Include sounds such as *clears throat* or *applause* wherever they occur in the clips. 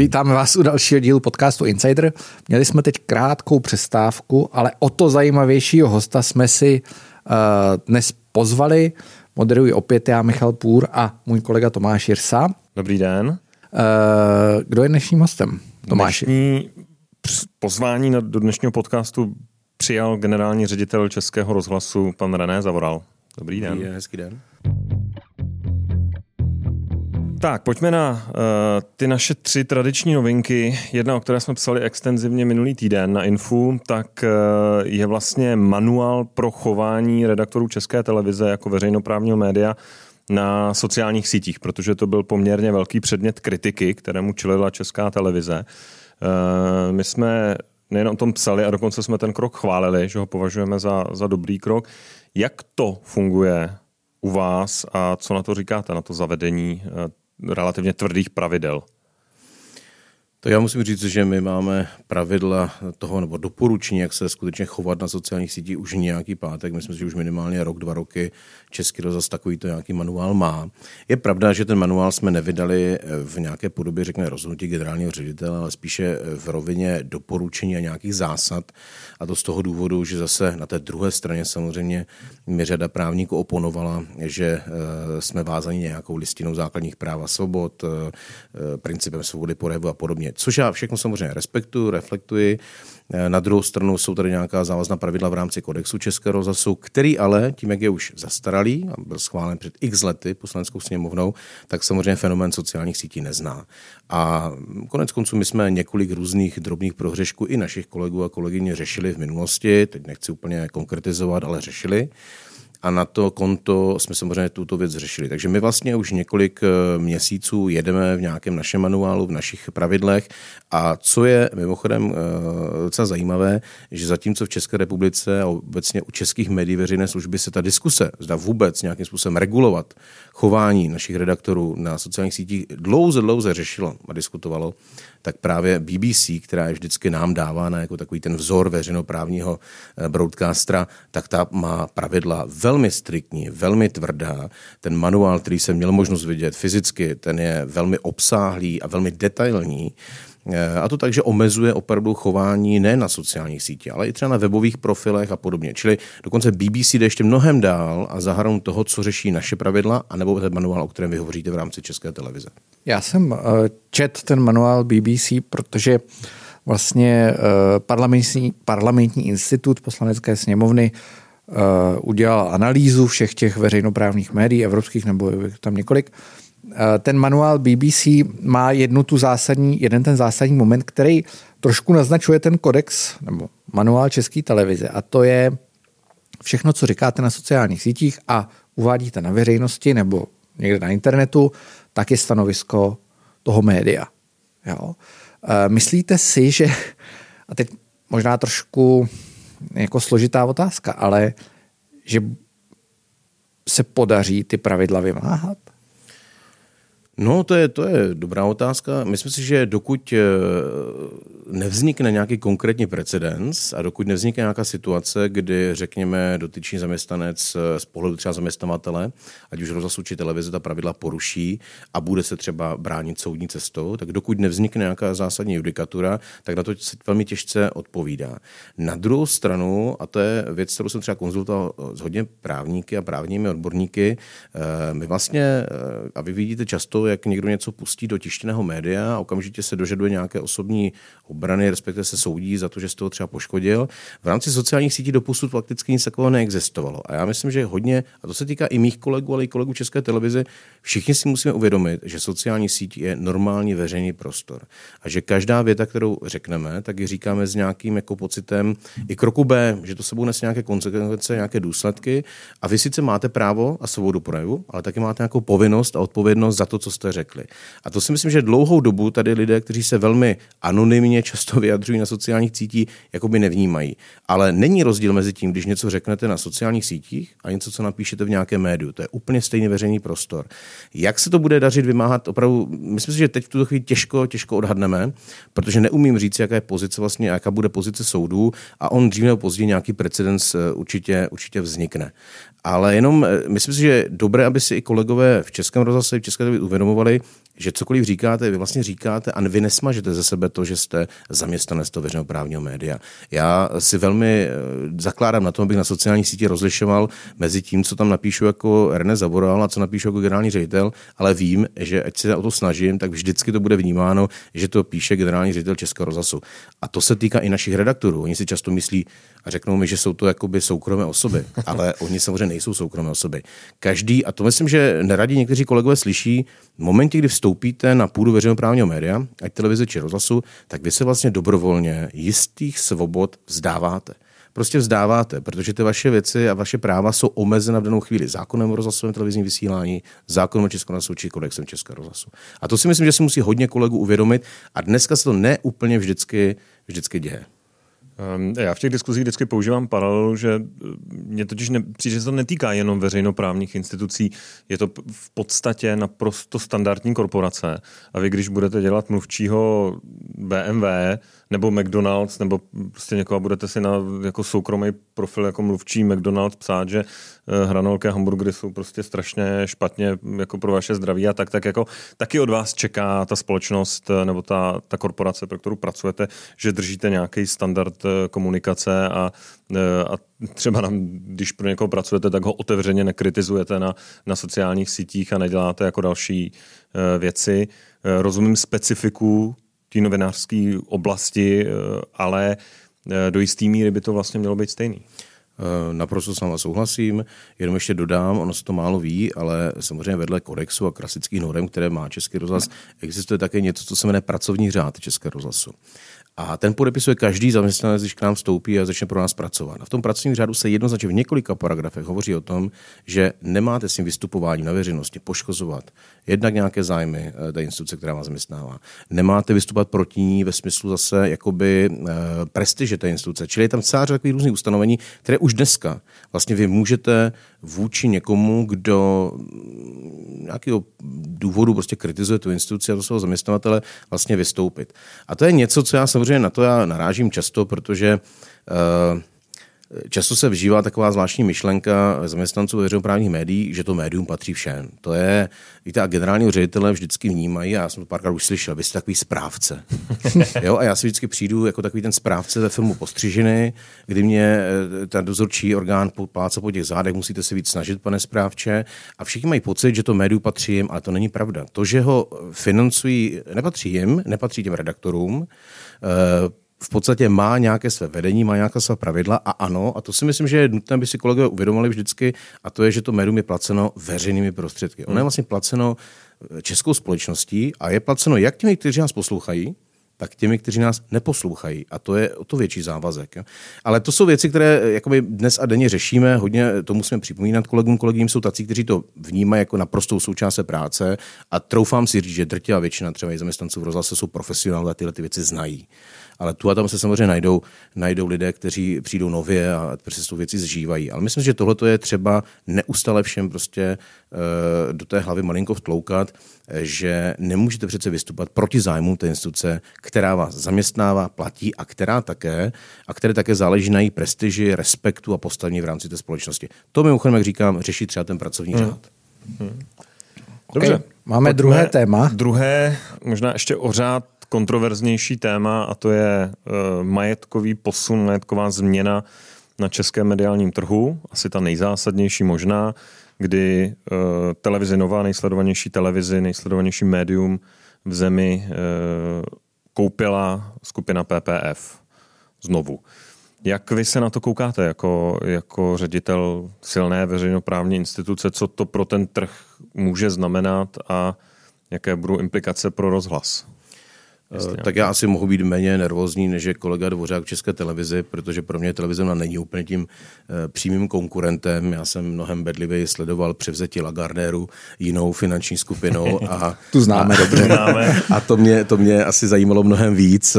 Vítáme vás u dalšího dílu podcastu Insider. Měli jsme teď krátkou přestávku, ale o to zajímavějšího hosta jsme si uh, dnes pozvali. Moderuji opět já, Michal Půr a můj kolega Tomáš Jirsa. Dobrý den. Uh, kdo je dnešním hostem? Tomáš. Dnešní pozvání do dnešního podcastu přijal generální ředitel Českého rozhlasu pan René Zavoral. Dobrý den. Dobrý den, hezký den. Tak, pojďme na uh, ty naše tři tradiční novinky. Jedna, o které jsme psali extenzivně minulý týden na Infu, tak uh, je vlastně manuál pro chování redaktorů České televize jako veřejnoprávního média na sociálních sítích, protože to byl poměrně velký předmět kritiky, kterému čelila Česká televize. Uh, my jsme nejen o tom psali a dokonce jsme ten krok chválili, že ho považujeme za, za dobrý krok. Jak to funguje u vás a co na to říkáte, na to zavedení relativně tvrdých pravidel. To já musím říct, že my máme pravidla toho, nebo doporučení, jak se skutečně chovat na sociálních sítích už nějaký pátek. Myslím že už minimálně rok, dva roky Český rozhlas takový to nějaký manuál má. Je pravda, že ten manuál jsme nevydali v nějaké podobě, řekne rozhodnutí generálního ředitele, ale spíše v rovině doporučení a nějakých zásad. A to z toho důvodu, že zase na té druhé straně samozřejmě mi řada právníků oponovala, že eh, jsme vázaní nějakou listinou základních práv a svobod, eh, principem svobody projevu a podobně což já všechno samozřejmě respektuji, reflektuji. Na druhou stranu jsou tady nějaká závazná pravidla v rámci kodexu Českého rozhlasu, který ale, tím jak je už zastaralý a byl schválen před x lety poslaneckou sněmovnou, tak samozřejmě fenomén sociálních sítí nezná. A konec konců my jsme několik různých drobných prohřešků i našich kolegů a kolegyně řešili v minulosti, teď nechci úplně konkretizovat, ale řešili a na to konto jsme samozřejmě tuto věc řešili. Takže my vlastně už několik eh, měsíců jedeme v nějakém našem manuálu, v našich pravidlech a co je mimochodem eh, docela zajímavé, že zatímco v České republice a obecně u českých médií veřejné služby se ta diskuse, zda vůbec nějakým způsobem regulovat chování našich redaktorů na sociálních sítích dlouze, dlouze řešilo a diskutovalo, tak právě BBC, která je vždycky nám dávána jako takový ten vzor veřejnoprávního eh, broadcastera, tak ta má pravidla velmi striktní, velmi tvrdá. Ten manuál, který jsem měl možnost vidět fyzicky, ten je velmi obsáhlý a velmi detailní. Eh, a to tak, že omezuje opravdu chování ne na sociálních sítích, ale i třeba na webových profilech a podobně. Čili dokonce BBC jde ještě mnohem dál a zahrnou toho, co řeší naše pravidla, anebo ten manuál, o kterém vy hovoříte v rámci České televize. Já jsem eh, čet ten manuál BBC, protože vlastně eh, parlamentní, parlamentní institut poslanecké sněmovny udělal analýzu všech těch veřejnoprávních médií, evropských nebo tam několik, Eh, ten manuál BBC má jednu tu zásadní, jeden ten zásadní moment, který trošku naznačuje ten kodex nebo manuál České televize a to je všechno, co říkáte na sociálních sítích a uvádíte na veřejnosti nebo někde na internetu, tak je stanovisko toho média. Jo? Eh, myslíte si, že, a teď možná trošku jako složitá otázka, ale že se podaří ty pravidla vymáhat? No, to je, to je dobrá otázka. Myslím si, že dokud eh, nevznikne nějaký konkrétní precedens a dokud nevznikne nějaká situace, kdy, řekněme, dotyčný zaměstnanec eh, z pohledu třeba zaměstnavatele, ať už rozhlasu či televize, ta pravidla poruší a bude se třeba bránit soudní cestou, tak dokud nevznikne nějaká zásadní judikatura, tak na to se velmi těžce odpovídá. Na druhou stranu, a to je věc, kterou jsem třeba konzultoval eh, s hodně právníky a právními odborníky, my vlastně, a vy vidíte často, jak někdo něco pustí do tištěného média a okamžitě se dožaduje nějaké osobní obrany, respektive se soudí za to, že z toho třeba poškodil. V rámci sociálních sítí doposud fakticky nic takového neexistovalo. A já myslím, že hodně, a to se týká i mých kolegů, ale i kolegů České televize, všichni si musíme uvědomit, že sociální síť je normální veřejný prostor. A že každá věta, kterou řekneme, tak ji říkáme s nějakým jako pocitem i kroku B, že to sebou nese nějaké konsekvence, nějaké důsledky. A vy sice máte právo a svobodu projevu, ale taky máte nějakou povinnost a odpovědnost za to, co jste řekli. A to si myslím, že dlouhou dobu tady lidé, kteří se velmi anonymně často vyjadřují na sociálních sítích, jakoby nevnímají. Ale není rozdíl mezi tím, když něco řeknete na sociálních sítích a něco, co napíšete v nějakém médiu. To je úplně stejný veřejný prostor. Jak se to bude dařit vymáhat, opravdu, myslím si, že teď v tuto chvíli těžko, těžko odhadneme, protože neumím říct, jaká je pozice vlastně, jaká bude pozice soudů a on dřív nebo později nějaký precedens eh, určitě, určitě vznikne. Ale jenom eh, myslím si, že je dobré, aby si i kolegové v Českém rozhlase, v České televizi uvědomovali, že cokoliv říkáte, vy vlastně říkáte a vy nesmažete ze sebe to, že jste zaměstnanec toho veřejnoprávního média. Já si velmi eh, zakládám na tom, abych na sociální síti rozlišoval mezi tím, co tam napíšu jako René Zaboral a co napíšu jako generální ředitel, ale vím, že ať se o to snažím, tak vždycky to bude vnímáno, že to píše generální ředitel Českého rozhlasu. A to se týká i našich redaktorů. Oni si často myslí a řeknou mi, že jsou to jakoby soukromé osoby, *laughs* ale oni samozřejmě nejsou soukromé osoby. Každý, a to myslím, že neradí někteří kolegové slyší, v momentě, kdy vstoupíte na půdu veřejnoprávního média, ať televize či rozhlasu, tak vy se vlastně dobrovolně jistých svobod vzdáváte. Prostě vzdáváte, protože ty vaše věci a vaše práva jsou omezena v danou chvíli zákonem o rozhlasovém televizním vysílání, zákonem o Českém rozhlasu či kodexem Českého rozhlasu. A to si myslím, že si musí hodně kolegů uvědomit a dneska se to neúplně vždycky, vždycky děje. Ehm, já v těch diskuzích vždycky používám paralelu, že eh, mě totiž ne, přijde, že to netýká jenom veřejnoprávních institucí, je to v podstatě naprosto standardní korporace. A vy, když budete dělat mluvčího BMW nebo McDonald's, nebo prostě někoho budete si na jako soukromý profil jako mluvčí McDonald's psát, že eh, hranolky a hamburgery jsou prostě strašně špatně jako pro vaše zdraví a tak, tak jako taky od vás čeká ta společnost eh, nebo ta, ta korporace, pro kterou pracujete, že držíte nějaký standard eh, komunikace a, a třeba nám, když pro někoho pracujete, tak ho otevřeně nekritizujete na, na sociálních sítích a neděláte jako další věci. Rozumím specifiku té novinářské oblasti, ale do jisté míry by to vlastně mělo být stejný. Eh, naprosto s váma souhlasím, jenom ještě dodám, ono se to málo ví, ale samozřejmě vedle kodexu a klasických norm, které má Český rozhlas, existuje také něco, co se jmenuje pracovní řád Českého rozhlasu. A ten podepisuje každý zaměstnanec, když k nám vstoupí a začne pro nás pracovat. A v tom pracovním řádu se jednoznačně v několika paragrafech hovoří o tom, že nemáte s tím vystupováním na veřejnosti poškozovat jednak nějaké zájmy eh, té instituce, která vás zaměstnává. Nemáte vystupovat proti ní ve smyslu zase jakoby eh, prestiže té instituce. Čili je tam celá řada takových různých ustanovení, které už dneska vlastně vy můžete vůči někomu, kdo nějakého důvodu prostě kritizuje tu instituci a to svého zaměstnavatele vlastně vystoupit. A to je něco, co já samozřejmě na to já narážím často, protože uh, Často se vžívá taková zvláštní myšlenka zaměstnanců veřejnoprávních médií, že to médium patří všem. To je, víte, a generálního ředitele vždycky vnímají, a já jsem to párkrát už slyšel, vy jste takový správce. *laughs* jo, a já si vždycky přijdu jako takový ten správce ve filmu Postřižiny, kdy mě eh, ten dozorčí orgán pláca po těch zádech, musíte se víc snažit, pane správče, a všichni mají pocit, že to médium patří jim, ale to není pravda. To, že ho financují, nepatří jim, nepatří těm redaktorům, eh, v podstatě má nějaké své vedení, má nějaká svá pravidla a ano, a to si myslím, že je nutné, aby si kolegové uvědomili vždycky, a to je, že to médium je placeno veřejnými prostředky. Ono je hmm. vlastně placeno eh, českou společností a je placeno jak těmi, kteří nás poslouchají, tak těmi, kteří nás neposlouchají. A to je o to větší závazek. Jo. Ale to jsou věci, které eh, jakoby dnes a denně řešíme, hodně to musíme připomínat kolegům. Kolegům jsou tací, kteří to vnímají jako naprostou součást práce a troufám si říct, že drtivá většina třeba i zaměstnanců v rozhlase jsou profesionálové a tyhle ty věci znají ale tu a tam se samozřejmě najdou, najdou lidé, kteří přijdou nově a prostě tu věci zžívají. Ale myslím, že tohle je třeba neustále všem prostě uh, do té hlavy malinko vtloukat, že nemůžete přece vystupovat proti zájmu té instituce, která vás zaměstnává, platí a která také, a které také záleží na její prestiži, respektu a postavení v rámci té společnosti. To mimochodem, jak říkám, řeší třeba ten pracovní hmm. řád. Hmm. Dobře. Okay. Máme Pojďme druhé téma. Druhé, možná ještě o řád kontroverznější téma a to je uh, majetkový posun, majetková změna na českém mediálním trhu, asi ta nejzásadnější možná, kdy uh, televizi Nová, nejsledovanější televizi, nejsledovanější médium v zemi uh, koupila skupina PPF znovu. Jak vy se na to koukáte jako, jako ředitel silné veřejnoprávní instituce? Co to pro ten trh může znamenat a jaké budou implikace pro rozhlas? Jasně. Tak já asi mohu být méně nervózní než je kolega Dvořák v České televizi, protože pro mě televize není úplně tím e, přímým konkurentem. Já jsem mnohem bedlivěji sledoval převzetí Lagardéru jinou finanční skupinou. A, *laughs* tu známe a, dobře. Známe. *laughs* A to mě, to mě asi zajímalo mnohem víc,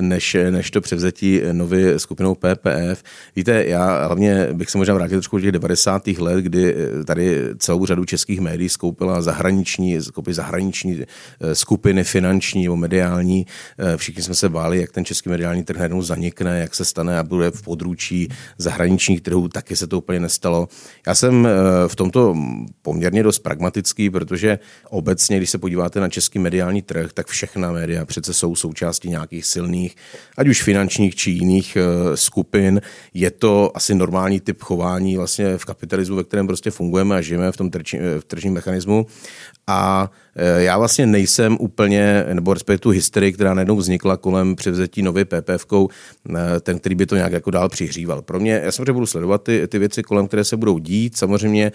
než, než to převzetí nový skupinou PPF. Víte, já hlavně bych se možná vrátil trošku do těch 90. let, kdy tady celou řadu českých médií skoupila zahraniční, zahraniční eh, skupiny finanční nebo mediální mediální. Eh, všichni jsme se báli, jak ten český mediální trh najednou zanikne, jak se stane a bude v područí zahraničních trhů, taky se to úplně nestalo. Já jsem v tomto poměrně dost pragmatický, protože obecně, když se podíváte na český mediální trh, tak všechna média přece jsou součástí nějakých silných, ať už finančních či jiných skupin. Je to asi normální typ chování vlastně v kapitalismu, ve kterém prostě fungujeme a žijeme v tom tržním mechanismu. A e, já vlastně nejsem úplně, nebo respektive tu hysterii, která najednou vznikla kolem převzetí nové PPF, e, ten, který by to nějak jako dál přihříval. Pro mě, já samozřejmě budu sledovat ty, ty věci, kolem které se budou dít. Samozřejmě e,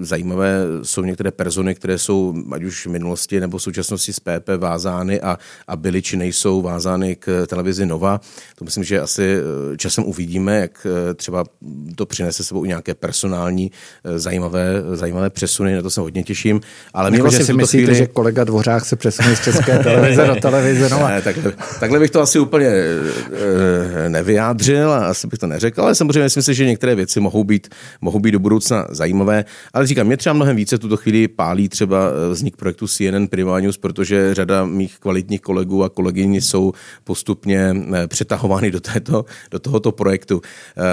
zajímavé jsou některé persony, které jsou ať už v minulosti nebo v současnosti s PP vázány a, a byly či nejsou vázány k televizi Nova. To myslím, že asi e, časem uvidíme, jak třeba to přinese sebou nějaké personální zajímavé, zajímavé přesuny. Na to jsem hodně hodně těším. Ale jako, vlastně si myslíte, chvíli... že kolega Dvořák se přesune z české televize do televize? No. *laughs* Ne, takhle, takhle, bych to asi úplně e, nevyjádřil a asi bych to neřekl, ale samozřejmě myslím si, že některé věci mohou být, mohou být do budoucna zajímavé. Ale říkám, mě třeba mnohem více v tuto chvíli pálí třeba eh, vznik projektu CNN Prima News, protože řada mých kvalitních kolegů a kolegyň jsou postupně přetahovány do, této, do tohoto projektu.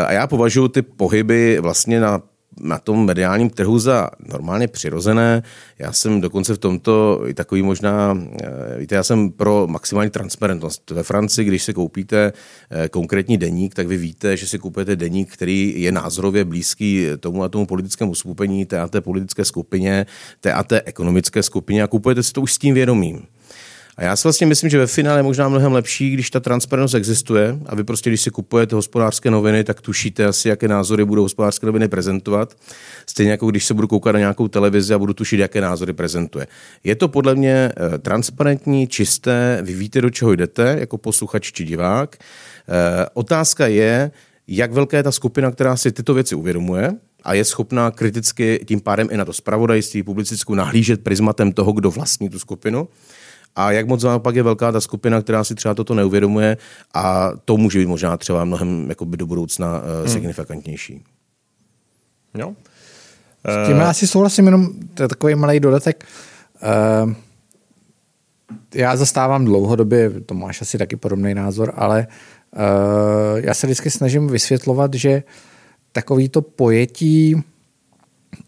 A já považuji ty pohyby vlastně na na tom mediálním trhu za normálně přirozené. Já jsem dokonce v tomto i takový možná, eh, víte, já jsem pro maximální transparentnost. Ve Francii, když si koupíte eh, konkrétní deník, tak vy víte, že si kupujete deník, který je názorově blízký tomu a tomu politickému skupení, té a té politické skupině, té a té ekonomické skupině a kupujete si to už s tím vědomím. A já si vlastně myslím, že ve finále je možná mnohem lepší, když ta transparentnost existuje a vy prostě, když si kupujete hospodářské noviny, tak tušíte asi, jaké názory budou hospodářské noviny prezentovat. Stejně jako když se budu koukat na nějakou televizi a budu tušit, jaké názory prezentuje. Je to podle mě eh, transparentní, čisté, vy víte, do čeho jdete jako posluchač či divák. Eh, otázka je, jak velká je ta skupina, která si tyto věci uvědomuje, a je schopná kriticky tím pádem i na to spravodajství, publicistickou nahlížet prismatem toho, kdo vlastní tu skupinu a jak moc pak je velká ta skupina, která si třeba toto neuvědomuje a to může být možná třeba mnohem jakoby do budoucna uh, signifikantnější. Jo. S tím já si souhlasím, jenom to je takový malý dodatek. Uh, já zastávám dlouhodobě, to máš asi taky podobný názor, ale uh, já se vždycky snažím vysvětlovat, že takový to pojetí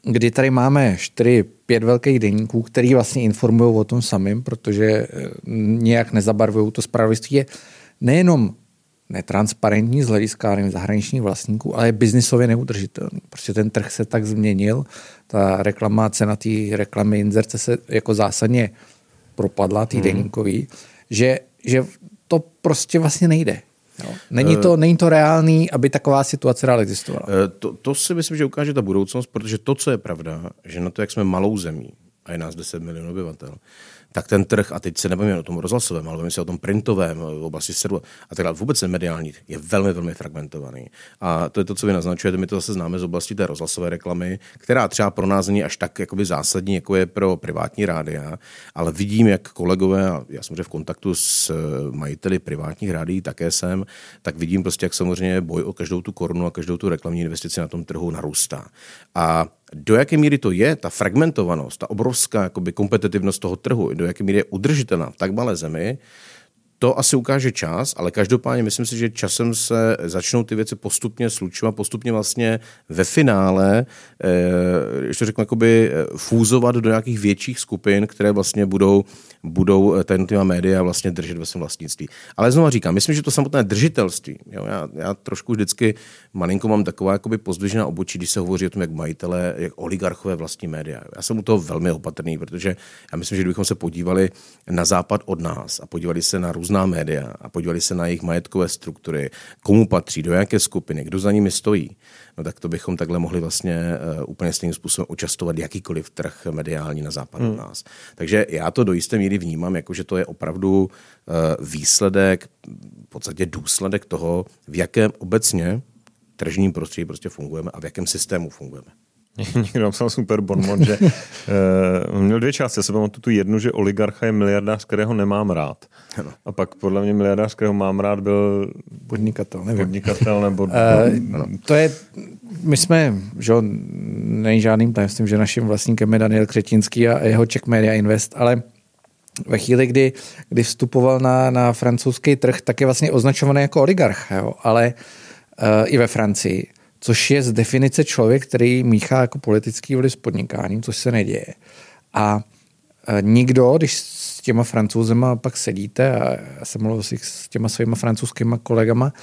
kdy tady máme čtyři, pět velkých denníků, který vlastně informují o tom samým, protože eh, nějak nezabarvují to spravodajství, je nejenom netransparentní z hlediska zahraničních vlastníků, ale je biznisově neudržitelný. Prostě ten trh se tak změnil, ta reklama, cena té reklamy inzerce se jako zásadně propadla, tý hmm. deníkový, že, že to prostě vlastně nejde. Jo. Není, to, není to reálný, aby taková situace dál existovala. Eh, to, to si myslím, že ukáže ta budoucnost, protože to, co je pravda, že na to, jak jsme malou zemí, a je nás 10 milionů obyvatel, tak ten trh, a teď se nebavíme o tom rozhlasovém, ale bavíme se o tom printovém, v oblasti servu a tak dále, vůbec ten mediální, je velmi, velmi fragmentovaný. A to je to, co vy naznačujete, my to zase známe z oblasti té rozhlasové reklamy, která třeba pro nás není až tak jakoby zásadní, jako je pro privátní rádia, ale vidím, jak kolegové, a já jsem v kontaktu s eh, majiteli privátních rádií také jsem, tak vidím prostě, jak samozřejmě boj o každou tu korunu a každou tu reklamní investici na tom trhu narůstá. A do jaké míry to je, ta fragmentovanost, ta obrovská jakoby, kompetitivnost toho trhu, do jaké míry je udržitelná v tak malé zemi, to asi ukáže čas, ale každopádně myslím si, že časem se začnou ty věci postupně slučovat, postupně vlastně ve finále, eh, ještě řeknu, jakoby eh, fúzovat do nějakých větších skupin, které vlastně budou, budou eh, ta jednotlivá média vlastně držet ve svém vlastnictví. Ale znovu říkám, myslím, že to samotné držitelství, jo, já, já trošku vždycky malinko mám taková jakoby pozdvižená obočí, když se hovoří o tom, jak majitele, jak oligarchové vlastní média. Já jsem u toho velmi opatrný, protože já myslím, že kdybychom se podívali na západ od nás a podívali se na různé různá média a podívali se na jejich majetkové struktury, komu patří, do jaké skupiny, kdo za nimi stojí, no tak to bychom takhle mohli vlastně uh, úplně stejným způsobem očastovat jakýkoliv trh mediální na západ hmm. od nás. Takže já to do jisté míry vnímám, jako že to je opravdu uh, výsledek, v podstatě důsledek toho, v jakém obecně tržním prostředí prostě fungujeme a v jakém systému fungujeme. *laughs* Někdo napsal super bonmot, že uh, *laughs* měl dvě části. Já se pamatuju tu jednu, že oligarcha je miliardář, kterého nemám rád. Ano. A pak podle mě miliardář, kterého mám rád, byl podnikatel, nevím. Podnikatel nebo... Uh, *laughs* to je, my jsme, že není žádným tajemstvím, že naším vlastníkem je Daniel Křetinský a jeho Czech Media Invest, ale ve chvíli, kdy, kdy vstupoval na, na francouzský trh, tak je vlastně označovaný jako oligarch, jo? ale uh, i ve Francii, což je z definice člověk, který míchá jako politický vliv s podnikáním, což se neděje. A uh, nikdo, když s těma francouzema pak sedíte, a já jsem mluvil s těma svýma francouzskýma kolegama,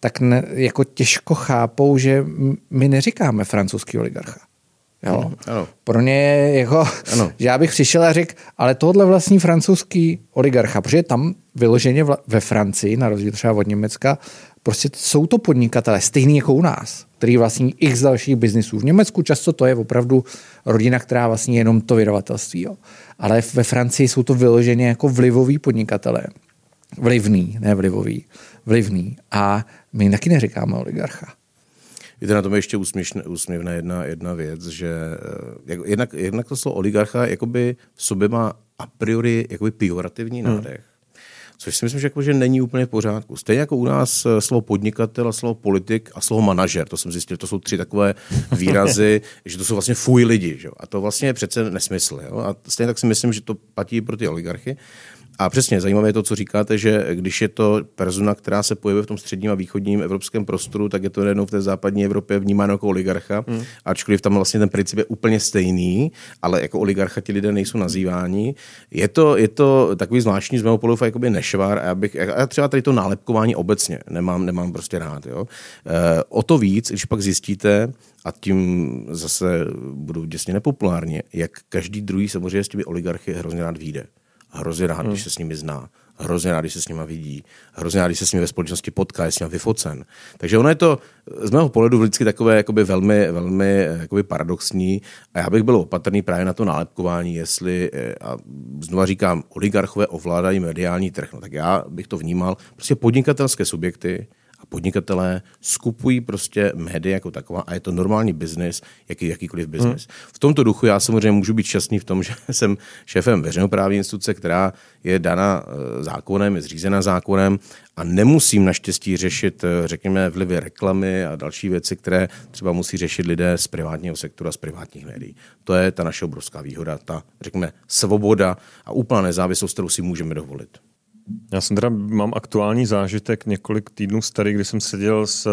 tak ne, jako těžko chápou, že my neříkáme francouzský oligarcha. Jo. Mhm, ano. Pro ně je jako, ano. *laughs* že já bych přišel a řekl, ale tohle vlastní francouzský oligarcha, protože tam vyloženě ve Francii, na rozdíl třeba od Německa, prostě jsou to podnikatelé, stejný jako u nás, který vlastní x dalších biznisů. V Německu často to je opravdu rodina, která vlastní jenom to vydavatelství. Jo. Ale ve Francii jsou to vyloženě jako vlivoví podnikatelé. Vlivný, ne vlivový, vlivný. A my taky neříkáme oligarcha. Víte, na tom je ještě úsměvná jedna, jedna věc, že jak, jednak, jednak to slovo oligarcha jakoby v sobě má a priori jakoby pejorativní hmm. Což si myslím, že, jako, že není úplně v pořádku. Stejně jako u nás eh, slovo podnikatel a slovo politik a slovo manažer, to jsem zjistil, to jsou tři takové *laughs* výrazy, že to jsou vlastně fuj lidi. Že? A to vlastně je přece nesmysl. Jo? A stejně tak si myslím, že to platí pro ty oligarchy. A přesně, zajímavé je to, co říkáte, že když je to persona, která se pohybuje v tom středním a východním evropském prostoru, tak je to najednou v té západní Evropě vnímáno jako oligarcha, hmm. ačkoliv tam vlastně ten princip je úplně stejný, ale jako oligarcha ti lidé nejsou nazýváni. Je to, je to takový zvláštní z mého pohledu jakoby nešvar a já, bych, já třeba tady to nálepkování obecně nemám, nemám prostě rád. Jo. E, o to víc, když pak zjistíte, a tím zase budu děsně nepopulárně, jak každý druhý samozřejmě s těmi oligarchy hrozně rád vyjde hrozně rád, hmm. když se s nimi zná, hrozně rád, když se s nimi vidí, hrozně rád, když se s nimi ve společnosti potká, je s nimi vyfocen. Takže ono je to z mého pohledu vždycky takové jakoby velmi, velmi jakoby paradoxní. A já bych byl opatrný právě na to nálepkování, jestli, eh, a znova říkám, oligarchové ovládají mediální trh, no tak já bych to vnímal, prostě podnikatelské subjekty, a podnikatelé skupují prostě média jako taková a je to normální biznis, jaký, jakýkoliv biznis. Hmm. V tomto duchu já samozřejmě můžu být šťastný v tom, *laughs* že jsem šéfem veřejnoprávní instituce, která je dana eh, zákonem, je zřízena zákonem a nemusím naštěstí řešit, eh, řekněme, vlivy reklamy a další věci, které třeba musí řešit lidé z privátního sektora, z privátních médií. To je ta naše obrovská výhoda, ta, řekněme, svoboda a úplná nezávislost, kterou si můžeme dovolit. Já jsem teda, mám aktuální zážitek několik týdnů starý, kdy jsem seděl s eh,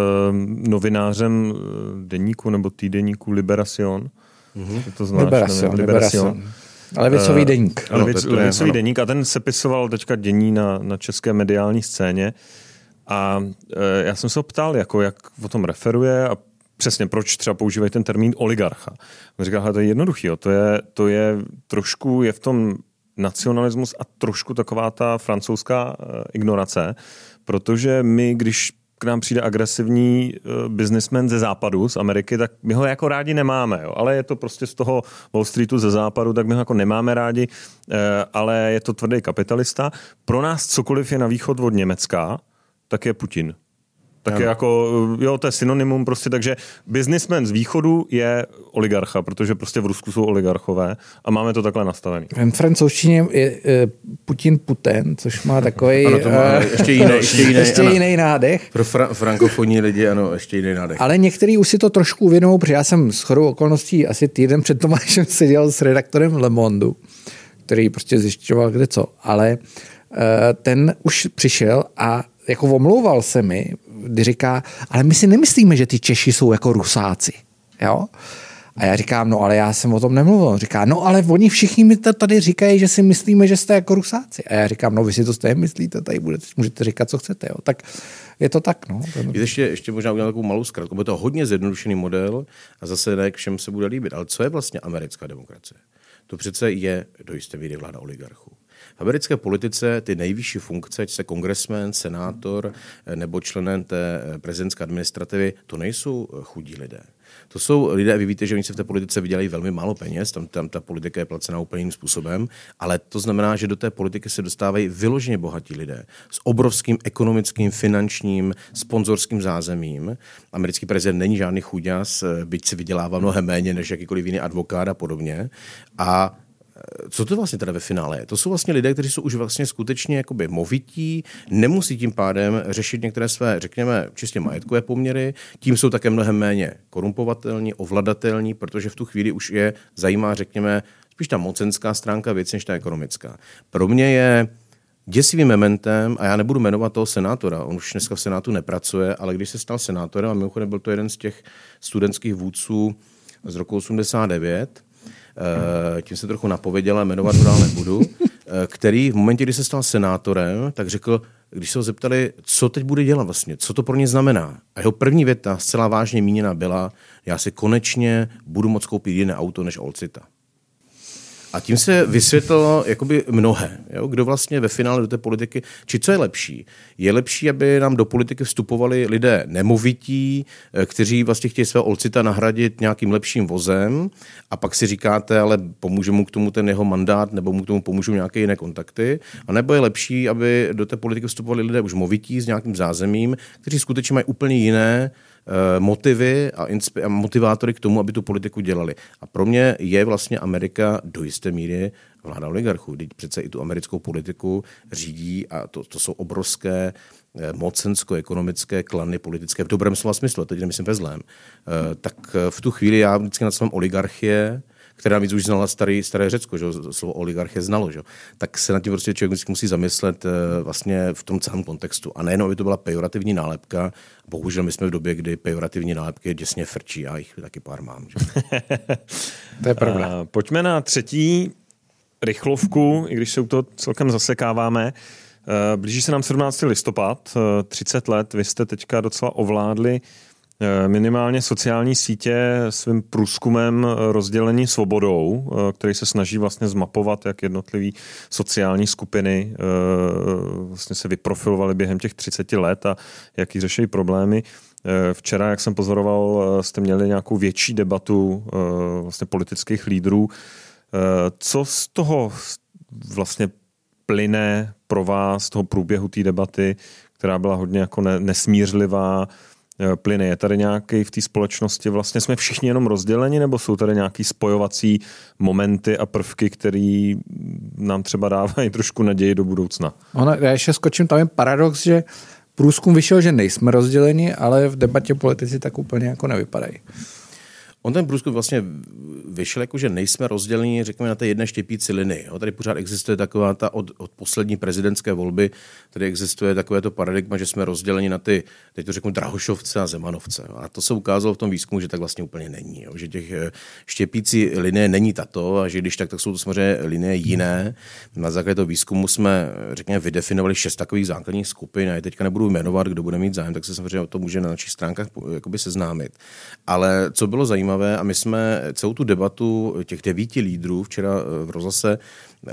novinářem eh, deníku nebo týdeníku Liberacion. Mm-hmm. To znáš, Liberacion, Liberacion. Liberacion. Levicový deník. Uh, Levic, to, levicový ano. deník a ten sepisoval teďka dění na, na české mediální scéně a uh, já jsem se ho ptal, jako jak o tom referuje a přesně proč třeba používají ten termín oligarcha. On říkal, to je jednoduchý, jo. To, je, to je trošku, je v tom nacionalismus a trošku taková ta francouzská uh, ignorace, protože my, když k nám přijde agresivní uh, businessman ze západu, z Ameriky, tak my ho jako rádi nemáme, jo. ale je to prostě z toho Wall Streetu ze západu, tak my ho jako nemáme rádi, uh, ale je to tvrdý kapitalista. Pro nás cokoliv je na východ od Německa, tak je Putin. Tak je jako, jo, to je synonymum prostě, takže businessman z východu je oligarcha, protože prostě v Rusku jsou oligarchové a máme to takhle nastavené. V francouzštině je Putin Putin, což má takový ano, to má uh, ještě jiný, ještě jiný, ještě jiný nádech. Pro fra- frankofonní lidi, ano, ještě jiný nádech. Ale některý už si to trošku uvědomují, protože já jsem s chodou okolností asi týden před Tomášem *laughs* seděl s redaktorem Le Monde, který prostě zjišťoval kde co, ale ten už přišel a jako omlouval se mi, kdy říká, ale my si nemyslíme, že ty Češi jsou jako rusáci. Jo? A já říkám, no ale já jsem o tom nemluvil. On říká, no ale oni všichni mi tady říkají, že si myslíme, že jste jako rusáci. A já říkám, no vy si to stejně myslíte, tady budete, můžete říkat, co chcete. Jo. Tak je to tak. No. Ještě, ještě možná udělat takovou malou zkratku. Bude to hodně zjednodušený model a zase ne všem se bude líbit. Ale co je vlastně americká demokracie? To přece je do jisté míry vláda oligarchů. V americké politice ty nejvyšší funkce, ať se kongresmen, senátor eh, nebo členem té eh, prezidentské administrativy, to nejsou eh, chudí lidé. To jsou lidé, vy víte, že oni se v té politice vydělají velmi málo peněz, tam, tam ta politika je placená úplně jiným způsobem, ale to znamená, že do té politiky se dostávají vyloženě bohatí lidé s obrovským ekonomickým, finančním, sponzorským zázemím. Americký prezident není žádný chuďas, byť si vydělává mnohem méně než jakýkoliv jiný advokát a podobně. A co to vlastně teda ve finále je? To jsou vlastně lidé, kteří jsou už vlastně skutečně jakoby movití, nemusí tím pádem řešit některé své, řekněme, čistě majetkové poměry, tím jsou také mnohem méně korumpovatelní, ovladatelní, protože v tu chvíli už je zajímá, řekněme, spíš ta mocenská stránka věci, než ta ekonomická. Pro mě je děsivým mementem, a já nebudu jmenovat toho senátora, on už dneska v Senátu nepracuje, ale když se stal senátorem, a mimochodem byl to jeden z těch studentských vůdců z roku 89, eh, tím se trochu napověděla, jmenovat ho dál nebudu, *laughs* eh, který v momentě, kdy se stal senátorem, tak řekl, když se ho zeptali, co teď bude dělat vlastně, co to pro ně znamená. A jeho první věta, zcela vážně míněna, byla, já si konečně budu moct koupit jiné auto než Olcita. A tím se vysvětlilo jakoby mnohé, jo? kdo vlastně ve finále do té politiky, či co je lepší. Je lepší, aby nám do politiky vstupovali lidé nemovití, eh, kteří vlastně chtějí svého olcita nahradit nějakým lepším vozem a pak si říkáte, ale pomůže mu k tomu ten jeho mandát nebo mu k tomu pomůžou nějaké jiné kontakty. A nebo je lepší, aby do té politiky vstupovali lidé už movití s nějakým zázemím, kteří skutečně mají úplně jiné motivy a, inspi- a motivátory k tomu, aby tu politiku dělali. A pro mě je vlastně Amerika do jisté míry vláda oligarchů. Teď přece i tu americkou politiku řídí a to, to jsou obrovské eh, mocensko-ekonomické klany politické v dobrém slova smyslu, teď nemyslím ve zlém. Eh, tak v tu chvíli já vždycky nad oligarchie, která víc už znala starý, staré Řecko, že slovo oligarchie znalo, že? tak se nad tím prostě člověk vždycky musí zamyslet eh, vlastně v tom celém kontextu. A nejenom, aby to byla pejorativní nálepka, bohužel my jsme v době, kdy pejorativní nálepky děsně frčí, já jich taky pár mám. Že? *laughs* to je pravda. A pojďme na třetí rychlovku, i když se u toho celkem zasekáváme. Eh, blíží se nám 17. listopad, 30 eh, let, vy jste teďka docela ovládli Eh, minimálně sociální sítě svým průzkumem eh, rozdělení svobodou, eh, který se snaží vlastně zmapovat, jak jednotlivé sociální skupiny vlastně se vyprofilovaly během těch 30 let a jaký řeší problémy. Včera, jak jsem pozoroval, jste měli nějakou větší debatu vlastně politických lídrů. Co z toho vlastně plyne pro vás, z toho průběhu té debaty, která byla hodně jako nesmířlivá, Eh, plyne. Je tady nějaký v té společnosti, vlastně jsme všichni jenom rozděleni, nebo jsou tady nějaký spojovací momenty a prvky, které nám třeba dávají trošku naději do budoucna? Ono, já ještě skočím, tam je paradox, že průzkum vyšel, že nejsme rozděleni, ale v debatě politici tak úplně jako nevypadají. On ten průzkum vlastně vyšel jako, že nejsme rozděleni, řekněme, na té jedné štěpící linii. Jo. Tady pořád existuje taková ta od, od poslední prezidentské volby, tady existuje takové to paradigma, že jsme rozděleni na ty, teď to řeknu, Drahošovce a Zemanovce. A to se ukázalo v tom výzkumu, že tak vlastně úplně není. Jo. Že těch eh, štěpící linie není tato a že když tak, tak jsou to samozřejmě linie jiné. Na základě toho výzkumu jsme, řekněme, vydefinovali šest takových základních skupin a je teďka nebudu jmenovat, kdo bude mít zájem, tak se samozřejmě o to může na našich stránkách seznámit. Ale co bylo zajímavé, a my jsme celou tu debatu těch devíti lídrů včera eh, v rozhlase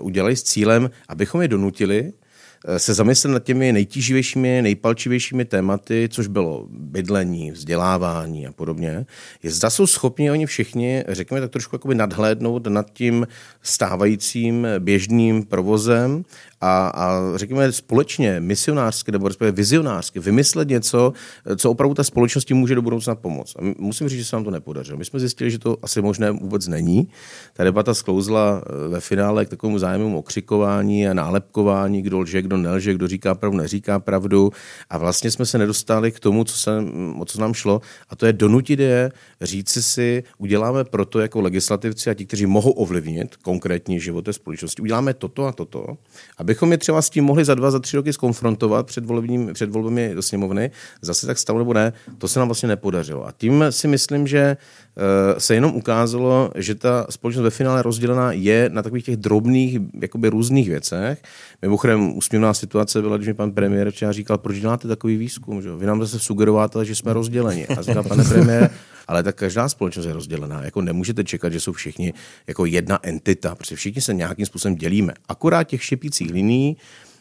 udělali s cílem, abychom je donutili eh, se zamyslet nad těmi nejtíživějšími, nejpalčivějšími tématy, což bylo bydlení, vzdělávání a podobně. Je zda jsou schopni oni všichni, řekněme tak trošku jakoby nadhlédnout nad tím stávajícím běžným provozem a, a řekněme společně, misionářsky nebo respektive vizionářsky vymyslet něco, co opravdu ta společnosti může do budoucna pomoct. A musím říct, že se nám to nepodařilo. My jsme zjistili, že to asi možné vůbec není. Ta debata sklouzla eh, ve finále k takovému zájmu okřikování a nálepkování, kdo lže, kdo nelže, kdo říká pravdu, neříká pravdu. A vlastně jsme se nedostali k tomu, co se, o co nám šlo, a to je donutit je říci si, uděláme proto jako legislativci a ti, kteří mohou ovlivnit konkrétní život té společnosti, uděláme toto a toto, abychom je třeba s tím mohli za dva, za tři roky skonfrontovat před, volebním, před volbami do sněmovny, zase tak stalo nebo ne, to se nám vlastně nepodařilo. A tím si myslím, že eh, se jenom ukázalo, že ta společnost ve finále rozdělená je na takových těch drobných, jakoby různých věcech. Mimochodem, úsměvná situace byla, když mi pan premiér včera říkal, proč děláte takový výzkum, že? vy nám zase sugerováte, že jsme rozděleni. A říkal, pane premiér, ale tak každá společnost je rozdělená. Jako nemůžete čekat, že jsou všichni jako jedna entita, protože všichni se nějakým způsobem dělíme. Akorát těch štěpících liní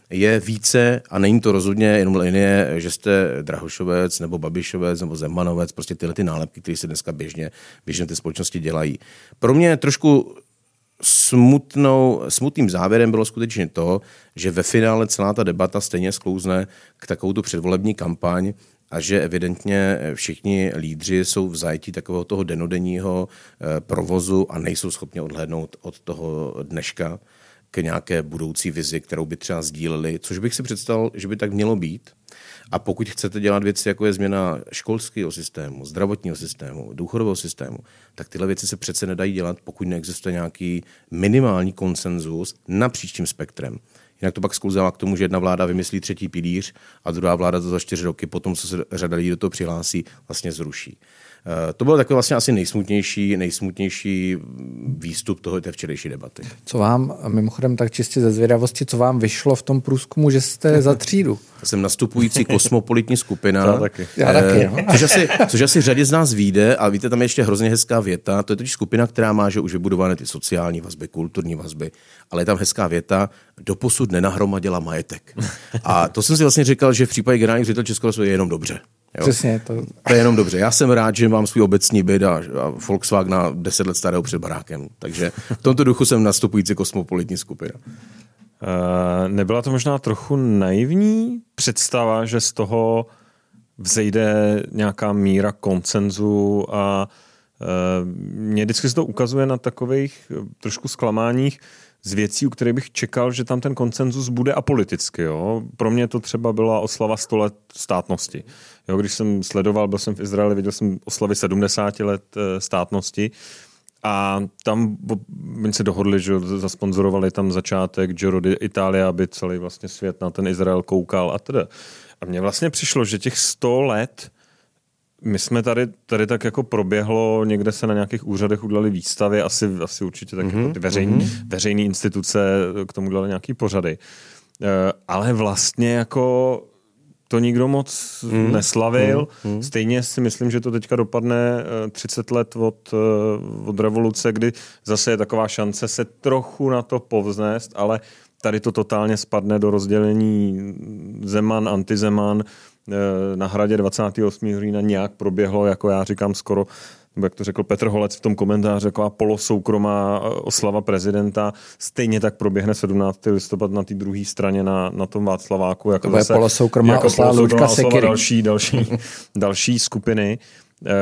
je více a není to rozhodně jenom linie, že jste Drahošovec nebo Babišovec nebo Zemanovec, prostě tyhle ty nálepky, které se dneska běžně, běžně ty společnosti dělají. Pro mě trošku smutnou, smutným závěrem bylo skutečně to, že ve finále celá ta debata stejně sklouzne k takovou tu předvolební kampaň, a že evidentně všichni lídři jsou v zajetí takového toho denodenního eh, provozu a nejsou schopni odhlédnout od toho dneška, k nějaké budoucí vizi, kterou by třeba sdíleli, což bych si představil, že by tak mělo být. A pokud chcete dělat věci, jako je změna školského systému, zdravotního systému, důchodového systému, tak tyhle věci se přece nedají dělat, pokud neexistuje nějaký minimální konsenzus napříč tím spektrem. Jinak to pak sklouzává k tomu, že jedna vláda vymyslí třetí pilíř a druhá vláda to za čtyři roky, potom, co se řada lidí do toho přihlásí, vlastně zruší. Eh, to byl takový vlastně asi nejsmutnější, nejsmutnější výstup toho té včerejší debaty. Co vám, mimochodem tak čistě ze zvědavosti, co vám vyšlo v tom průzkumu, že jste za třídu? *laughs* Já jsem nastupující kosmopolitní skupina. Já taky. Já taky, no. což, asi, což asi řadě z nás vyjde a víte, tam je ještě hrozně hezká věta. To je totiž skupina, která má že už vybudované ty sociální vazby, kulturní vazby, ale je tam hezká věta, doposud nenahromadila majetek. A to jsem si vlastně říkal, že v případě generálních ředitel Českého je jenom dobře. Jo? Přesně. To... to je jenom dobře. Já jsem rád, že mám svůj obecní byt a, a Volkswagen na 10 let starého před barákem. Takže v tomto duchu jsem nastupující kosmopolitní skupina. Uh, nebyla to možná trochu naivní představa, že z toho vzejde nějaká míra koncenzu a uh, mě vždycky se to ukazuje na takových trošku zklamáních z věcí, u kterých bych čekal, že tam ten koncenzus bude apoliticky. Jo? Pro mě to třeba byla oslava 100 let státnosti. Jo, když jsem sledoval, byl jsem v Izraeli, viděl jsem oslavy 70 let eh, státnosti a tam oni se dohodli, že zasponzorovali tam začátek Giro Itálie, aby celý vlastně svět na ten Izrael koukal a teda. A mně vlastně přišlo, že těch 100 let my jsme tady, tady tak jako proběhlo, někde se na nějakých úřadech udělali výstavy, asi, asi určitě tak mm-hmm. jako ty veřejný, mm-hmm. veřejné instituce k tomu udělali nějaký pořady. Uh, ale vlastně jako to nikdo moc mm. neslavil. Mm. Stejně si myslím, že to teďka dopadne 30 eh, let od, eh, od revoluce, kdy zase je taková šance se trochu na to povznést, ale tady to totálně spadne do rozdělení Zeman, antizeman. Eh, na hradě 28. října nějak proběhlo, jako já říkám, skoro jak to řekl Petr Holec v tom komentáři, taková polosoukromá eh, oslava prezidenta. Stejně tak proběhne 17. listopad na té druhé straně na, na tom Václaváku. Jako zase, polosoukromá jako oslava Luďka oslava další, další, *laughs* další skupiny. E,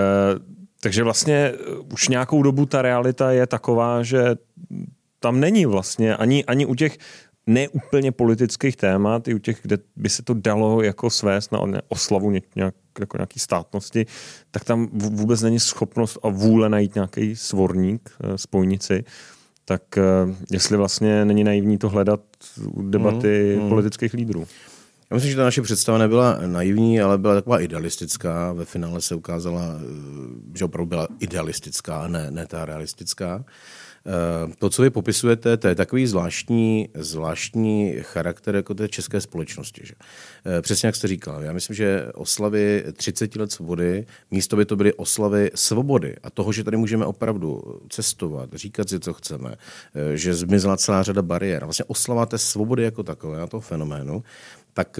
takže vlastně už nějakou dobu ta realita je taková, že tam není vlastně ani, ani u těch neúplně politických témat, i u těch, kde by se to dalo jako svést na oslavu nějak, jako nějaký státnosti, tak tam vůbec není schopnost a vůle najít nějaký svorník, eh, spojnici. Tak eh, jestli vlastně není naivní to hledat u debaty mm, mm. politických lídrů. Já myslím, že ta naše představa nebyla naivní, ale byla taková idealistická. Ve finále se ukázala, eh, že opravdu byla idealistická, ne, ne ta realistická. Eh, to, co vy popisujete, to je takový zvláštní, zvláštní charakter jako té české společnosti. Že? Eh, přesně jak jste říkal. Já myslím, že oslavy 30 let svobody, místo by to byly oslavy svobody a toho, že tady můžeme opravdu cestovat, říkat si, co chceme, eh, že zmizela celá řada bariér. Vlastně oslava té svobody jako takové, a toho fenoménu, tak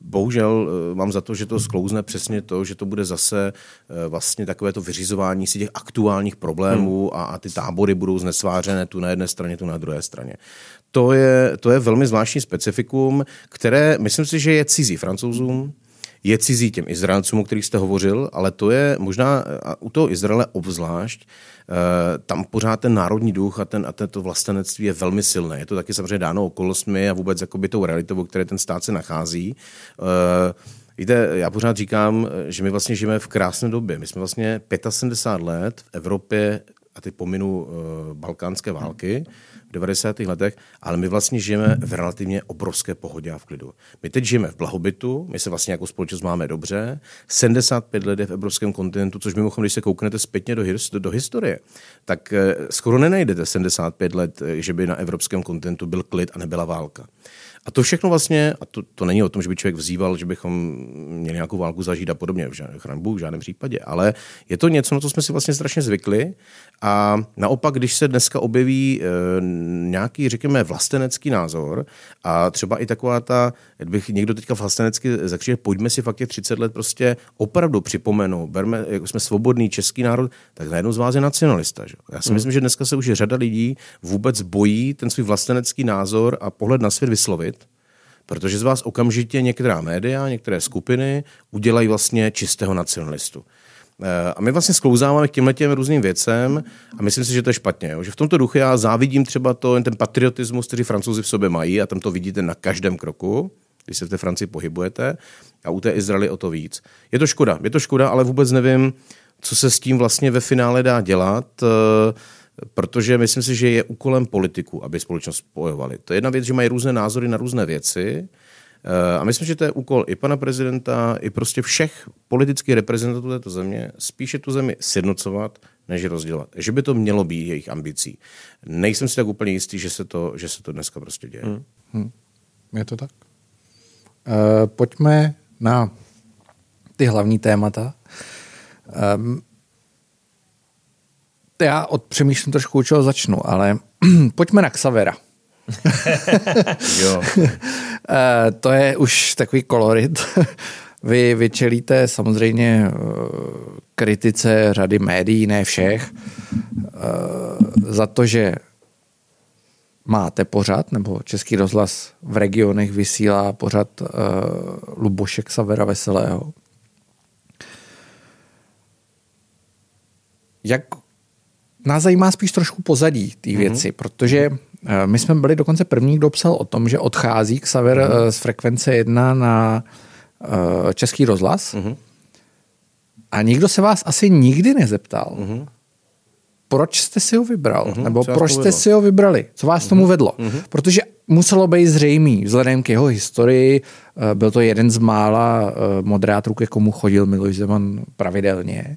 bohužel eh, mám za to, že to sklouzne přesně to, že to bude zase eh, vlastně takové to vyřizování si těch aktuálních problémů hmm. a, a ty tábory budou znesvářené tu na jedné straně, tu na druhé straně. To je, to je velmi zvláštní specifikum, které myslím si, že je cizí francouzům, je cizí těm Izraelcům, o kterých jste hovořil, ale to je možná u toho Izraele obzvlášť, Eh, tam pořád ten národní duch a, ten, a to vlastenectví je velmi silné. Je to taky samozřejmě dáno okolnostmi a vůbec jakoby tou realitou, které ten stát se nachází. Eh, víte, já pořád říkám, že my vlastně žijeme v krásné době. My jsme vlastně 75 let v Evropě, a teď pominu uh, balkánské války, v 90. letech, ale my vlastně žijeme v relativně obrovské pohodě a v klidu. My teď žijeme v blahobytu, my se vlastně jako společnost máme dobře, 75 let je v evropském kontinentu, což mimochodem, když se kouknete zpětně do, do, do historie, tak eh, skoro nenajdete 75 let, eh, že by na evropském kontinentu byl klid a nebyla válka. A to všechno vlastně, a to, to není o tom, že by člověk vzýval, že bychom měli nějakou válku zažít a podobně, v žádném, v žádném případě, ale je to něco, na co jsme si vlastně strašně zvykli a naopak, když se dneska objeví e, nějaký, řekněme, vlastenecký názor a třeba i taková ta, kdybych někdo teďka vlastenecky zakřije, pojďme si fakt těch 30 let prostě opravdu připomenout, berme, jako jsme svobodný český národ, tak najednou z vás je nacionalista. Že? Já si hmm. myslím, že dneska se už řada lidí vůbec bojí ten svůj vlastenecký názor a pohled na svět vyslovit, protože z vás okamžitě některá média, některé skupiny udělají vlastně čistého nacionalistu. Eh, a my vlastně sklouzáváme k těmhle těm různým věcem a myslím si, že to je špatně. Jo? Že v tomto duchu já závidím třeba to, ten patriotismus, který francouzi v sobě mají a tam to vidíte na každém kroku, když se v té Francii pohybujete a u té Izraeli o to víc. Je to škoda, je to škoda, ale vůbec nevím, co se s tím vlastně ve finále dá dělat, eh, protože myslím si, že je úkolem politiků, aby společnost spojovali. To je jedna věc, že mají různé názory na různé věci, a myslím, že to je úkol i pana prezidenta, i prostě všech politických reprezentantů této země, spíše tu zemi sjednocovat, než rozdělat. Že by to mělo být jejich ambicí. Nejsem si tak úplně jistý, že se to, že se to dneska prostě děje. Hmm. Hmm. Je to tak? Uh, pojďme na ty hlavní témata. Um, já odpřemýšlím trošku, u čeho začnu, ale *clears throat* pojďme na Xavera. *laughs* jo. uh, *laughs* to je už takový kolorit. *laughs* Vy vyčelíte samozřejmě uh, kritice řady médií, ne všech, uh, za to, že máte pořad, nebo Český rozhlas v regionech vysílá pořad uh, Lubošek Savera Veselého. Jak nás zajímá spíš trošku pozadí té mhm. věci, mm-hmm. protože my jsme byli dokonce první, kdo psal o tom, že odchází Xaver mm-hmm. uh, z frekvence 1 na uh, Český rozhlas mm-hmm. a nikdo se vás asi nikdy nezeptal, mm-hmm proč jste si ho vybral? Uh-huh, Nebo proč jste si ho vybrali? Co vás uh-huh. tomu vedlo? Uh-huh. Protože muselo být zřejmý, vzhledem k jeho historii, eh, byl to jeden z mála eh, moderátorů, ke komu chodil Miloš Zeman pravidelně.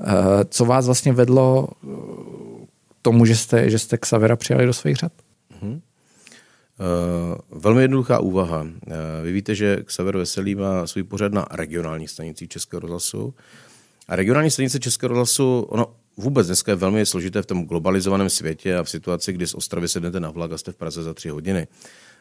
Eh, co vás vlastně vedlo tomu, že jste, že jste Xavera přijali do svých řad? Uh-huh. Uh, velmi jednoduchá úvaha. Uh, vy víte, že Xaver Veselý má svůj pořad na regionální stanici Českého rozhlasu. A regionální stanice Českého rozhlasu, ono vůbec dneska je velmi složité v tom globalizovaném světě a v situaci, kdy z Ostravy sednete na vlak a jste v Praze za tři hodiny.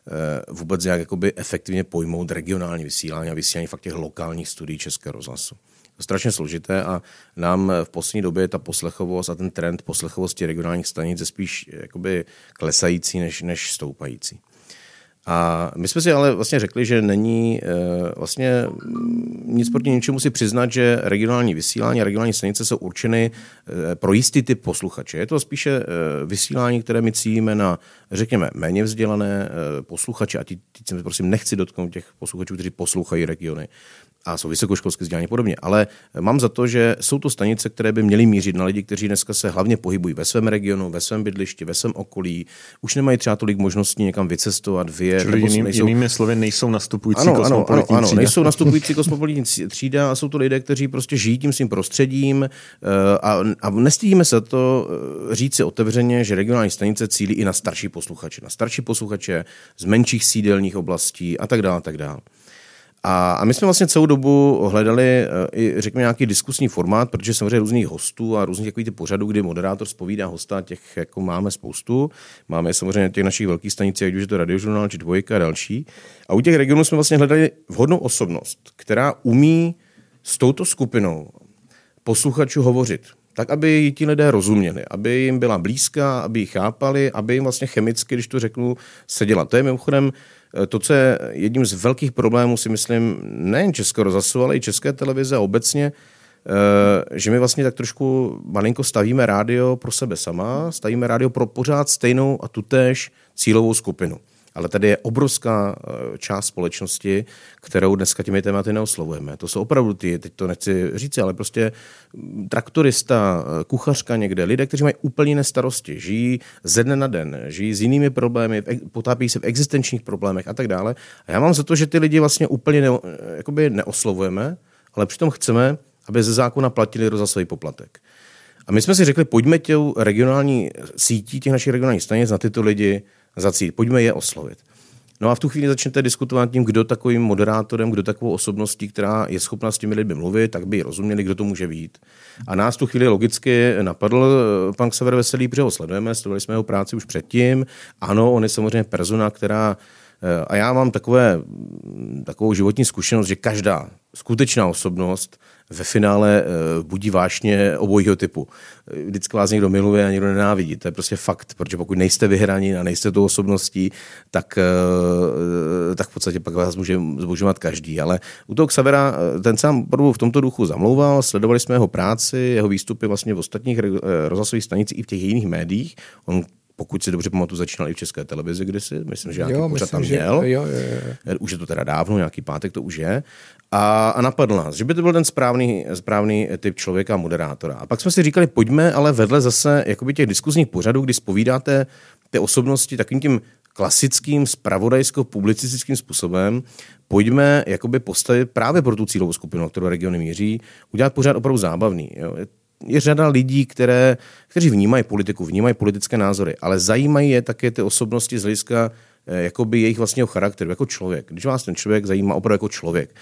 Eh, vůbec nějak jakoby efektivně pojmout regionální vysílání a vysílání fakt těch lokálních studií Českého rozhlasu. Strašně složité a nám v poslední době ta poslechovost a ten trend poslechovosti regionálních stanic je spíš jakoby klesající než, než stoupající. A my jsme si ale vlastně řekli, že není uh, vlastně nic proti ničemu si přiznat, že regionální vysílání a regionální stanice jsou určeny uh, pro jistý typ posluchače. Je to spíše vysílání, které my cílíme na, řekněme, méně vzdělané posluchače a teď se prosím nechci dotknout těch posluchačů, kteří poslouchají regiony a jsou vysokoškolské vzdělání podobně. Ale mám za to, že jsou to stanice, které by měly mířit na lidi, kteří dneska se hlavně pohybují ve svém regionu, ve svém bydlišti, ve svém okolí. Už nemají třeba tolik možností někam vycestovat, vyjet. Čili jiným, nejsou... jinými slovy nejsou nastupující ano, kosmopolitní ano, ano, ano, nejsou nastupující *laughs* kosmopolitní třída a jsou to lidé, kteří prostě žijí tím svým prostředím eh, a, a nestydíme se to eh, říct si otevřeně, že regionální stanice cílí i na starší posluchače, na starší posluchače z menších sídelních oblastí a tak dále, a tak dále. A, a my jsme vlastně celou dobu hledali eh, i, řekněme, nějaký diskusní formát, protože samozřejmě různých hostů a různých takových pořadů, kdy moderátor spovídá hosta, těch jako máme spoustu. Máme samozřejmě těch našich velkých stanic, ať už je to radiožurnál či dvojka a další. A u těch regionů jsme vlastně hledali vhodnou osobnost, která umí s touto skupinou posluchačů hovořit tak aby ti lidé rozuměli, aby jim byla blízká, aby ji chápali, aby jim vlastně chemicky, když to řeknu, seděla. To je mimochodem to, co je jedním z velkých problémů, si myslím, nejen Českého rozhlasu, ale i České televize a obecně, eh, že my vlastně tak trošku malinko stavíme rádio pro sebe sama, stavíme rádio pro pořád stejnou a tutéž cílovou skupinu. Ale tady je obrovská eh, část společnosti, kterou dneska těmi tématy neoslovujeme. To jsou opravdu ty, teď to nechci říct, ale prostě mm, traktorista, eh, kuchařka někde, lidé, kteří mají úplně jiné starosti, žijí ze dne na den, žijí s jinými problémy, potápí se v existenčních problémech a tak dále. A já mám za to, že ty lidi vlastně úplně ne, eh, jakoby neoslovujeme, ale přitom chceme, aby ze zákona platili rozhlasový poplatek. A my jsme si řekli, pojďme těm regionální sítí těch našich regionálních stanic na tyto lidi zacít. Pojďme je oslovit. No a v tu chvíli začnete diskutovat tím, kdo takovým moderátorem, kdo takovou osobností, která je schopna s těmi lidmi mluvit, tak by rozuměli, kdo to může být. A nás tu chvíli logicky napadl eh, pan Xaver Veselý, protože ho sledujeme, sledovali jsme jeho práci už předtím. Ano, on je samozřejmě persona, která A já mám takové, takovou životní zkušenost, že každá skutečná osobnost ve finále eh, budí vášně obojího typu. Vždycky vás někdo miluje a někdo nenávidí. To je prostě fakt, protože pokud nejste vyhraní a nejste tou osobností, tak, eh, tak v podstatě pak vás může zbožovat každý. Ale u toho Xavera eh, ten sám v tomto duchu zamlouval, sledovali jsme jeho práci, jeho výstupy vlastně v ostatních rozhlasových stanicích i v těch jiných médiích. On pokud si dobře pamatuju, začínal i v České televizi kdysi, myslím, že nějaký jo, pořad tam měl. Jo, jo, jo. Už je to teda dávno, nějaký pátek to už je. A, a napadl nás, že by to byl ten správný, správný typ člověka moderátora. A pak jsme si říkali, pojďme ale vedle zase jakoby těch diskuzních pořadů, kdy spovídáte ty osobnosti takým tím klasickým spravodajsko-publicistickým způsobem, pojďme jakoby postavit právě pro tu cílovou skupinu, kterou regiony míří, udělat pořád opravdu zábavný. Jo je řada lidí, které, kteří vnímají politiku, vnímají politické názory, ale zajímají je také ty osobnosti z hlediska eh, jakoby jejich vlastního charakteru, jako člověk. Když vás ten člověk zajímá opravdu jako člověk.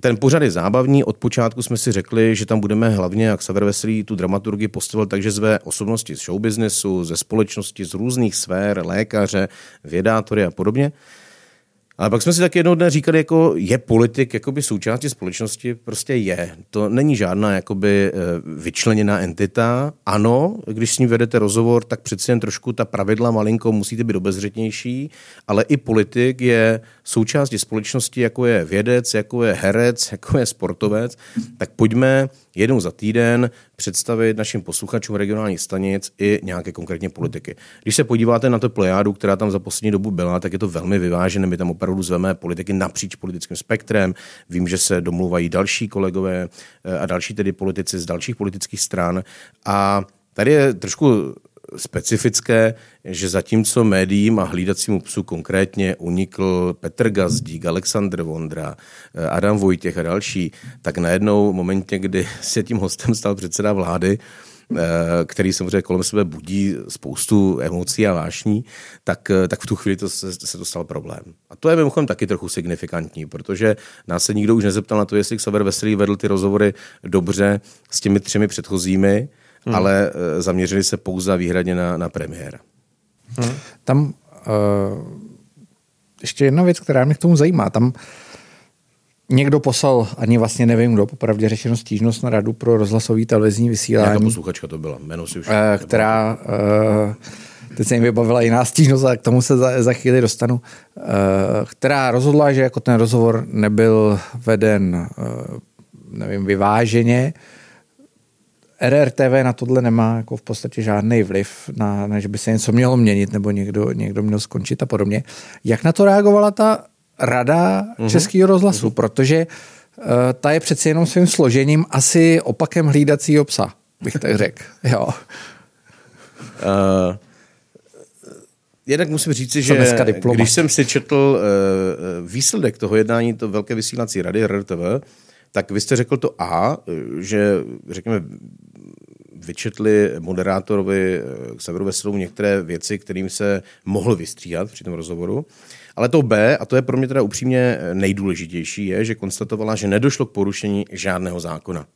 Ten pořad je zábavný. Od počátku jsme si řekli, že tam budeme hlavně, jak Saver Veselý tu dramaturgii postavil, takže zve osobnosti z showbiznesu, ze společnosti, z různých sfér, lékaře, vědátory a podobně. Ale pak jsme si tak jednou dne říkali, jako je politik jakoby součástí společnosti, prostě je. To není žádná jakoby eh, vyčleněná entita. Ano, když s ním vedete rozhovor, tak přeci jen trošku ta pravidla malinko musíte být obezřetnější, ale i politik je součástí společnosti, jako je vědec, jako je herec, jako je sportovec. Tak pojďme jednou za týden představit našim posluchačům regionálních stanic i nějaké konkrétně politiky. Když se podíváte na to plejádu, která tam za poslední dobu byla, tak je to velmi vyvážené. My tam opravdu zveme politiky napříč politickým spektrem. Vím, že se domluvají další kolegové eh, a další tedy politici z dalších politických stran. A tady je trošku specifické, že zatímco médiím a hlídacímu psu konkrétně unikl Petr Gazdík, Aleksandr Vondra, eh, Adam Vojtěch a další, tak najednou v momentě, kdy *laughs* se tím hostem stal předseda vlády, eh, který samozřejmě kolem sebe budí spoustu emocí a vášní, tak, eh, tak v tu chvíli to se, se to stal problém. A to je mimochodem taky trochu signifikantní, protože nás se nikdo už nezeptal na to, jestli Xaver Veselý vedl ty rozhovory dobře s těmi třemi předchozími, hmm. ale uh, zaměřili se pouze výhradně na, na premiér. Hmm. Tam uh, ještě jedna věc, která mě k tomu zajímá. Tam někdo poslal, ani vlastně nevím kdo, popravdě řešeno stížnost na radu pro rozhlasový televizní vysílání. Jaká posluchačka to byla? Jméno si už... Uh, která... Uh, teď se jim vybavila jiná stížnost, a k tomu se za, za chvíli dostanu, která rozhodla, že jako ten rozhovor nebyl veden, nevím, vyváženě, RRTV na tohle nemá jako v podstatě žádný vliv, na, na, že by se něco mělo měnit nebo někdo, někdo měl skončit a podobně. Jak na to reagovala ta rada mm-hmm. Českého rozhlasu? Mm-hmm. Protože uh, ta je přeci jenom svým složením asi opakem hlídacího psa, bych tak řekl. *laughs* Jo. Uh, jednak musím říct, že když jsem si četl uh, výsledek toho jednání, to velké vysílací rady RRTV, tak vy jste řekl to A, že řekněme vyčetli moderátorovi k Severu Veselou některé věci, kterým se mohl vystříhat při tom rozhovoru. Ale to B, a to je pro mě teda upřímně nejdůležitější, je, že konstatovala, že nedošlo k porušení žádného zákona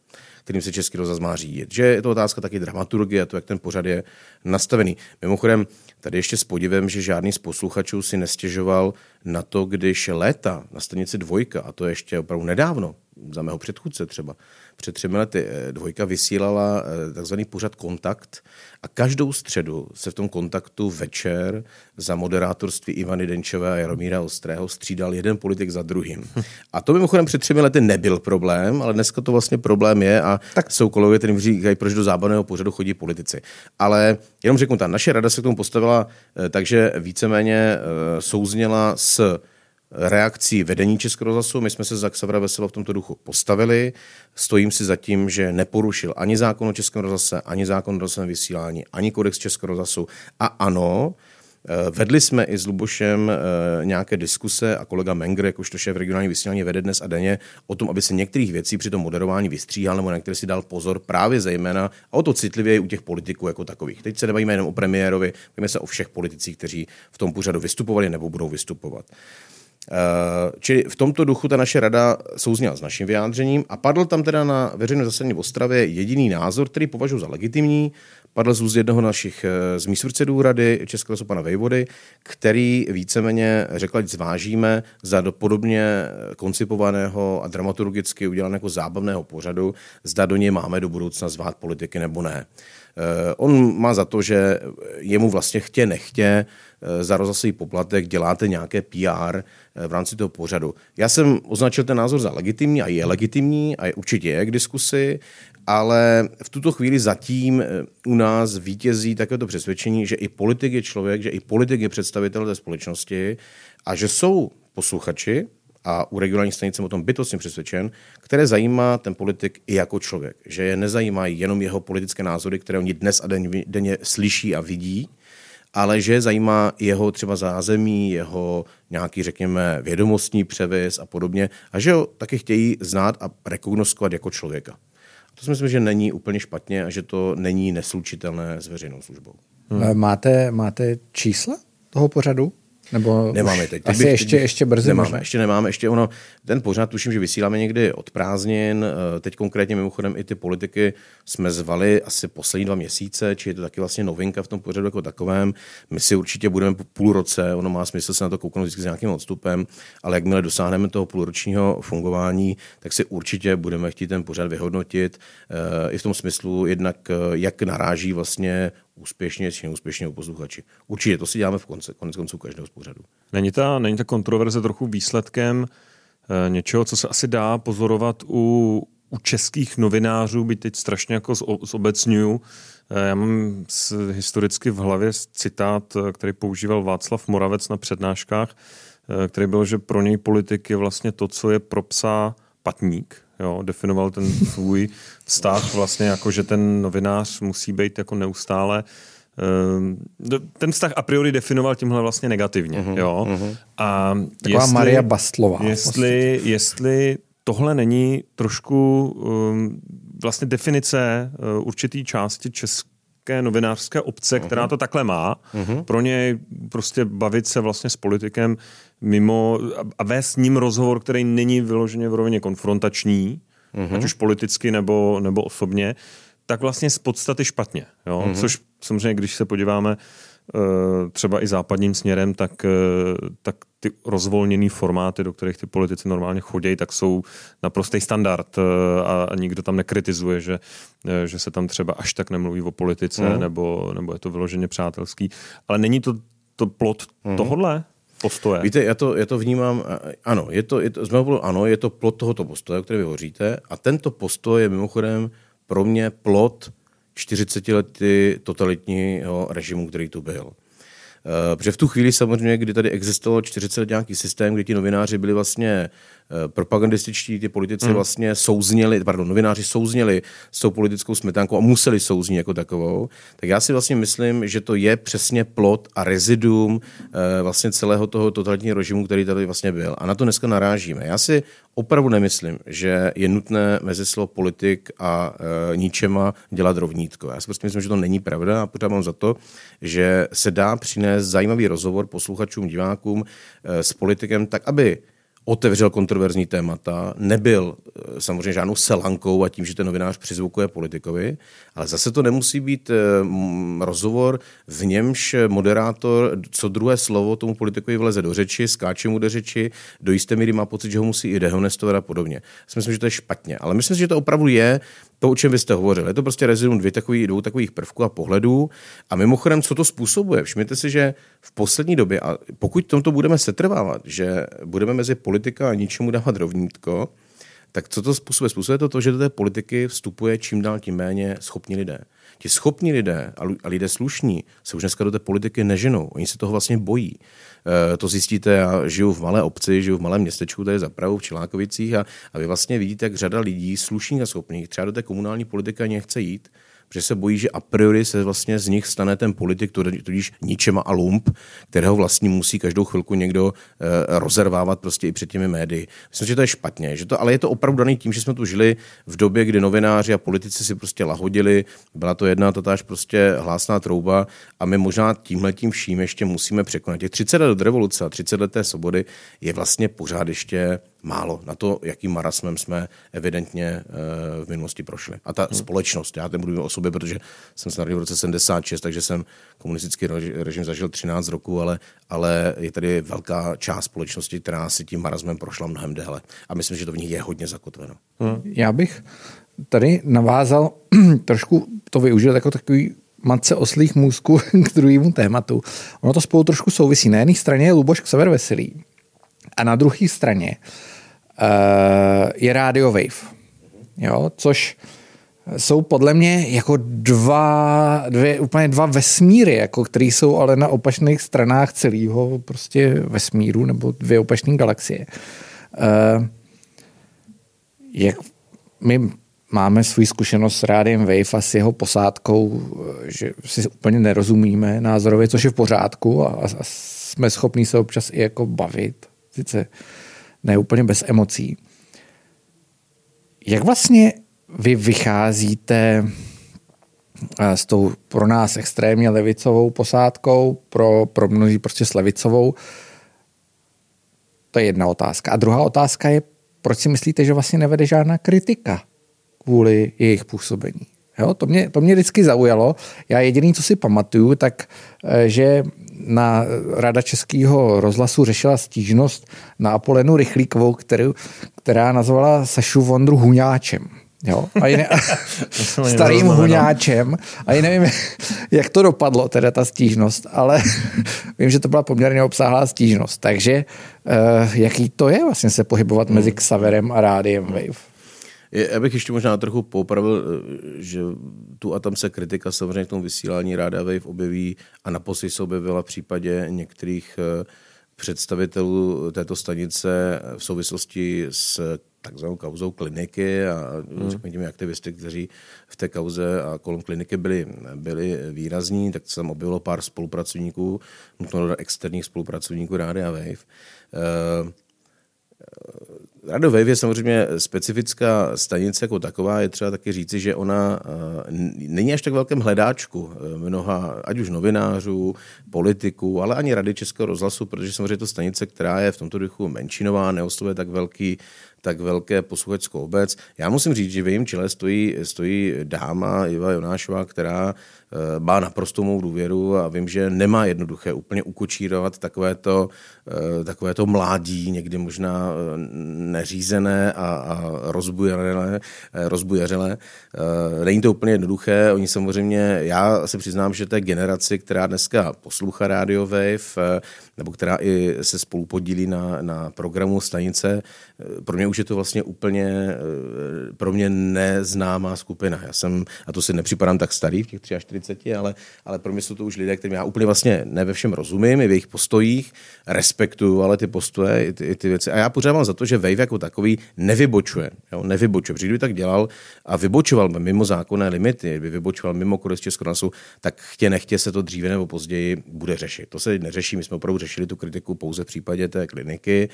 kterým se Český rozhlas má řídit. Že je to otázka taky dramaturgie, to, jak ten pořad je nastavený. Mimochodem, tady ještě s podivem, že žádný z posluchačů si nestěžoval na to, když léta na stanici dvojka, a to ještě opravdu nedávno, za mého předchůdce třeba, před třemi lety eh, dvojka vysílala eh, takzvaný pořad Kontakt a každou středu se v tom kontaktu večer za moderátorství Ivany Denčové a Jaromíra Ostrého střídal jeden politik za druhým. A to mimochodem před třemi lety nebyl problém, ale dneska to vlastně problém je a tak jsou kolegové, kterým říkají, proč do zábavného pořadu chodí politici. Ale jenom řeknu, ta naše rada se k tomu postavila eh, takže víceméně souzněla s reakcí vedení Českého rozhlasu. My jsme se za Xavra Veselo v tomto duchu postavili. Stojím si za tím, že neporušil ani zákon o Českém rozhlase, ani zákon o rozhlasovém vysílání, ani kodex Českého rozhlasu. A ano, Vedli jsme i s Lubošem eh, nějaké diskuse a kolega Menger, jakožto šéf regionální vysílání, vede dnes a denně o tom, aby se některých věcí při tom moderování vystříhal nebo na některé si dal pozor právě zejména a o to citlivě u těch politiků jako takových. Teď se nebavíme jenom o premiérovi, bavíme se o všech politicích, kteří v tom pořadu vystupovali nebo budou vystupovat. Eh, čili v tomto duchu ta naše rada souzněla s naším vyjádřením a padl tam teda na veřejné zasedání v Ostravě jediný názor, který považuji za legitimní. Padl z úst jednoho našich z místopředsedů rady Českého lesu pana Vejvody, který víceméně řekl, ať zvážíme za do podobně koncipovaného a dramaturgicky udělaného jako zábavného pořadu, zda do něj máme do budoucna zvát politiky nebo ne. Eh, on má za to, že jemu vlastně chtě nechtě eh, za rozhlasový poplatek děláte nějaké PR eh, v rámci toho pořadu. Já jsem označil ten názor za legitimní a je legitimní a je, určitě je k diskusi, ale v tuto chvíli zatím u nás vítězí to přesvědčení, že i politik je člověk, že i politik je představitel té společnosti a že jsou posluchači, a u regionální stanice jsem o tom bytostně přesvědčen, které zajímá ten politik i jako člověk. Že je nezajímají jenom jeho politické názory, které oni dnes a denně, denně slyší a vidí, ale že zajímá jeho třeba zázemí, jeho nějaký, řekněme, vědomostní převis a podobně, a že ho taky chtějí znát a rekognoskovat jako člověka. To si myslím, že není úplně špatně a že to není neslučitelné s veřejnou službou. Hmm. Máte, máte čísla toho pořadu? Nebo nemáme teď. teď asi bych, ještě, teď, ještě brzy Nemáme, možná. ještě nemáme. Ještě ono, ten pořád tuším, že vysíláme někdy od prázdnin. Eh, teď konkrétně mimochodem i ty politiky jsme zvali asi poslední dva měsíce, či je to taky vlastně novinka v tom pořadu jako takovém. My si určitě budeme po půl roce, ono má smysl se na to kouknout vždycky s nějakým odstupem, ale jakmile dosáhneme toho půlročního fungování, tak si určitě budeme chtít ten pořad vyhodnotit eh, i v tom smyslu jednak, eh, jak naráží vlastně úspěšně či neúspěšně u posluchači. Určitě to si děláme v konce, konec konců každého z pořadu. Není ta, není ta kontroverze trochu výsledkem e, něčeho, co se asi dá pozorovat u, u českých novinářů, byť teď strašně jako zobecňuju. E, já mám s, historicky v hlavě citát, eh, který používal Václav Moravec na přednáškách, e, který byl, že pro něj politik je vlastně to, co je pro psa patník, jo, definoval ten svůj vztah vlastně jako, že ten novinář musí být jako neustále ehm, ten vztah a priori definoval tímhle vlastně negativně. Uh-huh, jo? Uh-huh. A Taková jestli, Maria Bastlová. Jestli, jestli tohle není trošku um, vlastně definice uh, určitý části české novinářské obce, uh-huh. která to takhle má. Uh-huh. Pro ně prostě bavit se vlastně s politikem mimo a vést s ním rozhovor, který není vyloženě v rovině konfrontační, mm-hmm. ať už politicky nebo, nebo osobně, tak vlastně z podstaty špatně. Jo? Mm-hmm. Což samozřejmě, když se podíváme uh, třeba i západním směrem, tak, uh, tak ty rozvolněné formáty, do kterých ty politici normálně chodí, tak jsou naprostý standard uh, a, a nikdo tam nekritizuje, že, uh, že se tam třeba až tak nemluví o politice, mm. nebo, nebo je to vyloženě přátelský. Ale není to, to plot mm. tohodle? postoje. Víte, já to, já to vnímám, ano, je to, je to, z mého pohledu, ano, je to plot tohoto postoje, o který hovoříte, a tento postoj je mimochodem pro mě plot 40 lety totalitního režimu, který tu byl. Eh, protože v tu chvíli samozřejmě, kdy tady existoval 40 let nějaký systém, kdy ti novináři byli vlastně propagandističtí ty politici hmm. vlastně souzněli, pardon, novináři souzněli s tou politickou smetánkou a museli souznit jako takovou, tak já si vlastně myslím, že to je přesně plot a reziduum e, vlastně celého toho totalitního režimu, který tady vlastně byl. A na to dneska narážíme. Já si opravdu nemyslím, že je nutné mezi slovo politik a e, ničema dělat rovnítko. Já si prostě myslím, že to není pravda a pořád mám za to, že se dá přinést zajímavý rozhovor posluchačům, divákům e, s politikem tak, aby otevřel kontroverzní témata, nebyl eh, samozřejmě žádnou selankou a tím, že ten novinář přizvukuje politikovi, ale zase to nemusí být eh, rozhovor, v němž moderátor co druhé slovo tomu politikovi vleze do řeči, skáče mu do řeči, do jisté míry má pocit, že ho musí i dehonestovat a podobně. Já si myslím, že to je špatně, ale myslím že to opravdu je to, o čem vy jste hovořil. Je to prostě rezidum dvě takový, dvou takových prvků a pohledů. A mimochodem, co to způsobuje? Všimněte si, že v poslední době, a pokud tomto budeme setrvávat, že budeme mezi politika a ničemu dávat rovnítko, tak co to způsobuje? Způsobuje to to, že do té politiky vstupuje čím dál tím méně schopní lidé. Ti schopní lidé a lidé slušní se už dneska do té politiky neženou. Oni se toho vlastně bojí. E, to zjistíte, já žiju v malé obci, žiju v malém městečku, tady zapravu v Čilákovicích a, a vy vlastně vidíte, jak řada lidí slušných a schopných třeba do té komunální politiky nechce jít, protože se bojí, že a priori se vlastně z nich stane ten politik, tudíž ničema a lump, kterého vlastně musí každou chvilku někdo e, rozervávat prostě i před těmi médii. Myslím, že to je špatně, že to, ale je to opravdu daný tím, že jsme tu žili v době, kdy novináři a politici si prostě lahodili, byla to jedna tatáž prostě hlásná trouba a my možná tímhle tím vším ještě musíme překonat. Těch 30 let od revoluce a 30 let té svobody je vlastně pořád ještě málo na to, jakým marasmem jsme evidentně eh, v minulosti prošli. A ta hmm. společnost, já ten mluvím o sobě, protože jsem se narodil v roce 76, takže jsem komunistický režim zažil 13 roků, ale, ale je tady velká část společnosti, která si tím marasmem prošla mnohem déle. A myslím, že to v nich je hodně zakotveno. Hmm. Já bych tady navázal, *clears throat* trošku to využil jako takový matce oslých můzků *laughs* k druhému tématu. Ono to spolu trošku souvisí. Na jedné straně je Luboš Ksever Veselý a na druhé straně uh, je Radio Wave. Jo, což jsou podle mě jako dva, dvě, úplně dva vesmíry, jako, které jsou ale na opačných stranách celého prostě vesmíru nebo dvě opačné galaxie. Uh, jak my máme svůj zkušenost s rádiem Wave a s jeho posádkou, že si úplně nerozumíme názorově, což je v pořádku a, a jsme schopní se občas i jako bavit, sice ne úplně bez emocí. Jak vlastně vy vycházíte eh, s tou pro nás extrémně levicovou posádkou, pro, pro množí prostě s levicovou? To je jedna otázka. A druhá otázka je, proč si myslíte, že vlastně nevede žádná kritika kvůli jejich působení. Jo, to, mě, to mě vždycky zaujalo. Já jediný, co si pamatuju, tak eh, že na Rada Českého rozhlasu řešila stížnost na Apolenu Rychlíkovou, kterou, která nazvala Sašu Vondru Huňáčem. Jo? A jiné, *laughs* *laughs* starým huňáčem. A ji nevím, *laughs* jak to dopadlo, teda ta stížnost, ale vím, že to byla poměrně obsáhlá stížnost. Takže uh, jaký to je vlastně se pohybovat hmm. mezi Xaverem a Rádiem Wave? Já bych ještě možná trochu popravil, eh, že tu a tam se kritika samozřejmě v tom vysílání Ráda Wave objeví a naposledy se objevila v případě některých eh, představitelů této stanice v souvislosti s takzvanou kauzou kliniky a hmm. řekněme aktivisty, kteří v té kauze a kolem kliniky byli, byli výrazní, tak se tam objevilo pár spolupracovníků, nutno externích spolupracovníků Rádia Wave. Uh, Radio Wave je samozřejmě specifická stanice jako taková. Je třeba taky říci, že ona eh, není až tak velkém hledáčku eh, mnoha, ať už novinářů, politiků, ale ani Rady Českého rozhlasu, protože samozřejmě je to stanice, která je v tomto duchu menšinová, neoslovuje tak velký tak velké posluchačskou obec. Já musím říct, že v jejím čele stojí, stojí dáma Iva Jonášová, která Eh, má naprosto mou důvěru a vím, že nemá jednoduché úplně ukočírovat takovéto, eh, takovéto mládí, někdy možná eh, neřízené a, a rozbujařelé, rozbujařelé. Není to úplně jednoduché, oni samozřejmě, já se přiznám, že té generaci, která dneska poslouchá Radio Wave, nebo která i se spolu podílí na, na programu stanice, pro mě už je to vlastně úplně pro mě neznámá skupina. Já jsem, a to si nepřipadám tak starý v těch 43 40, ale, ale pro mě jsou to už lidé, kterým já úplně vlastně ne ve všem rozumím, i v jejich postojích, respektuju ale ty postoje, i ty, i ty věci. A já pořád mám za to, že Wave jako takový nevybočuje. Jo, nevybočuje. Protože kdyby tak dělal a vybočoval by mimo zákonné limity, kdyby vybočoval mimo kodec Českonasu, tak chtě nechtě se to dříve nebo později bude řešit. To se neřeší. My jsme opravdu řešili tu kritiku pouze v případě té kliniky.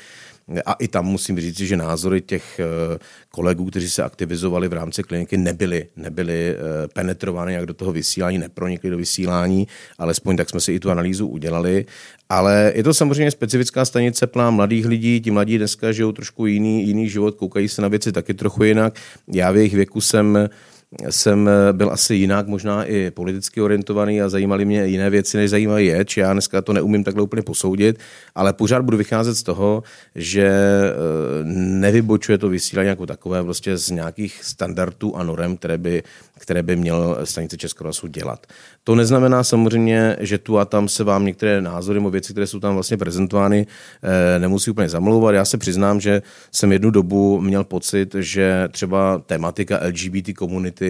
A i tam musím říct, že názory těch eh, kolegů, kteří se aktivizovali v rámci kliniky, nebyly, nebyly eh, penetrovány jak do toho vysílání, nepronikly do vysílání, alespoň tak jsme si i tu analýzu udělali. Ale je to samozřejmě specifická stanice plná mladých lidí, ti mladí dneska žijou trošku jiný, jiný život, koukají se na věci taky trochu jinak. Já v jejich věku jsem jsem eh, byl asi jinak, možná i politicky orientovaný a zajímaly mě jiné věci, než zajímají je, či já dneska to neumím takhle úplně posoudit, ale pořád budu vycházet z toho, že eh, nevybočuje to vysílání jako takové prostě z nějakých standardů a norem, které by, které by měl stanice Českého dělat. To neznamená samozřejmě, že tu a tam se vám některé názory nebo věci, které jsou tam vlastně prezentovány, eh, nemusí úplně zamlouvat. Já se přiznám, že jsem jednu dobu měl pocit, že třeba tematika LGBT komunity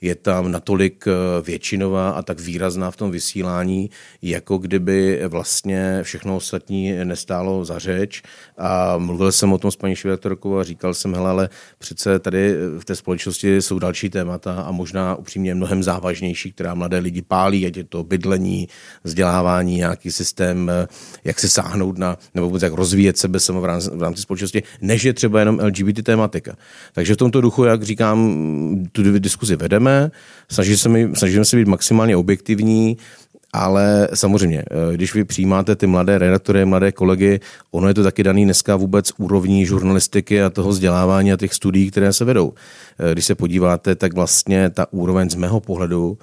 je tam natolik eh, většinová a tak výrazná v tom vysílání, jako kdyby vlastně všechno ostatní nestálo za řeč. A mluvil jsem o tom s paní Švětorkovou a říkal jsem, hele, ale přece tady v té společnosti jsou další témata a možná upřímně mnohem závažnější, která mladé lidi pálí pálí, ať je to bydlení, vzdělávání, nějaký systém, eh, jak se sáhnout na, nebo vůbec jak rozvíjet sebe samo v rámci, v rámci společnosti, než je třeba jenom LGBT tématika. Takže v tomto duchu, jak říkám, tu diskuzi vedeme, snažíme se, mi, snažíme se být maximálně objektivní, Ale samozřejmě, eh, když vy přijímáte ty mladé redaktory, mladé kolegy, ono je to taky daný dneska vůbec úrovní žurnalistiky a toho vzdělávání a těch studií, které se vedou. Eh, když se podíváte, tak vlastně ta úroveň z mého pohledu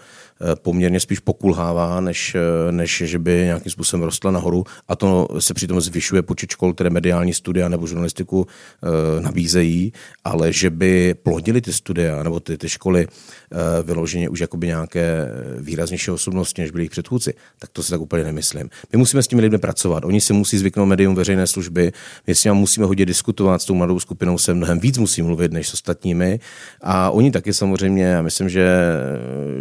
poměrně spíš pokulhává, než, eh, než že by nějakým způsobem rostla nahoru a to se přitom zvyšuje počet škol, které mediální studia nebo žurnalistiku e, nabízejí, ale že by plodili ty studia nebo ty, ty školy e, vyloženě už jakoby nějaké výraznější osobnosti, než byli jejich předchůdci, tak to si tak úplně nemyslím. My musíme s těmi lidmi pracovat. Oni si musí zvyknout médium veřejné služby, my s nimi musíme hodně diskutovat, s tou mladou skupinou se mnohem víc musí mluvit než s ostatními a oni taky samozřejmě, já myslím, že,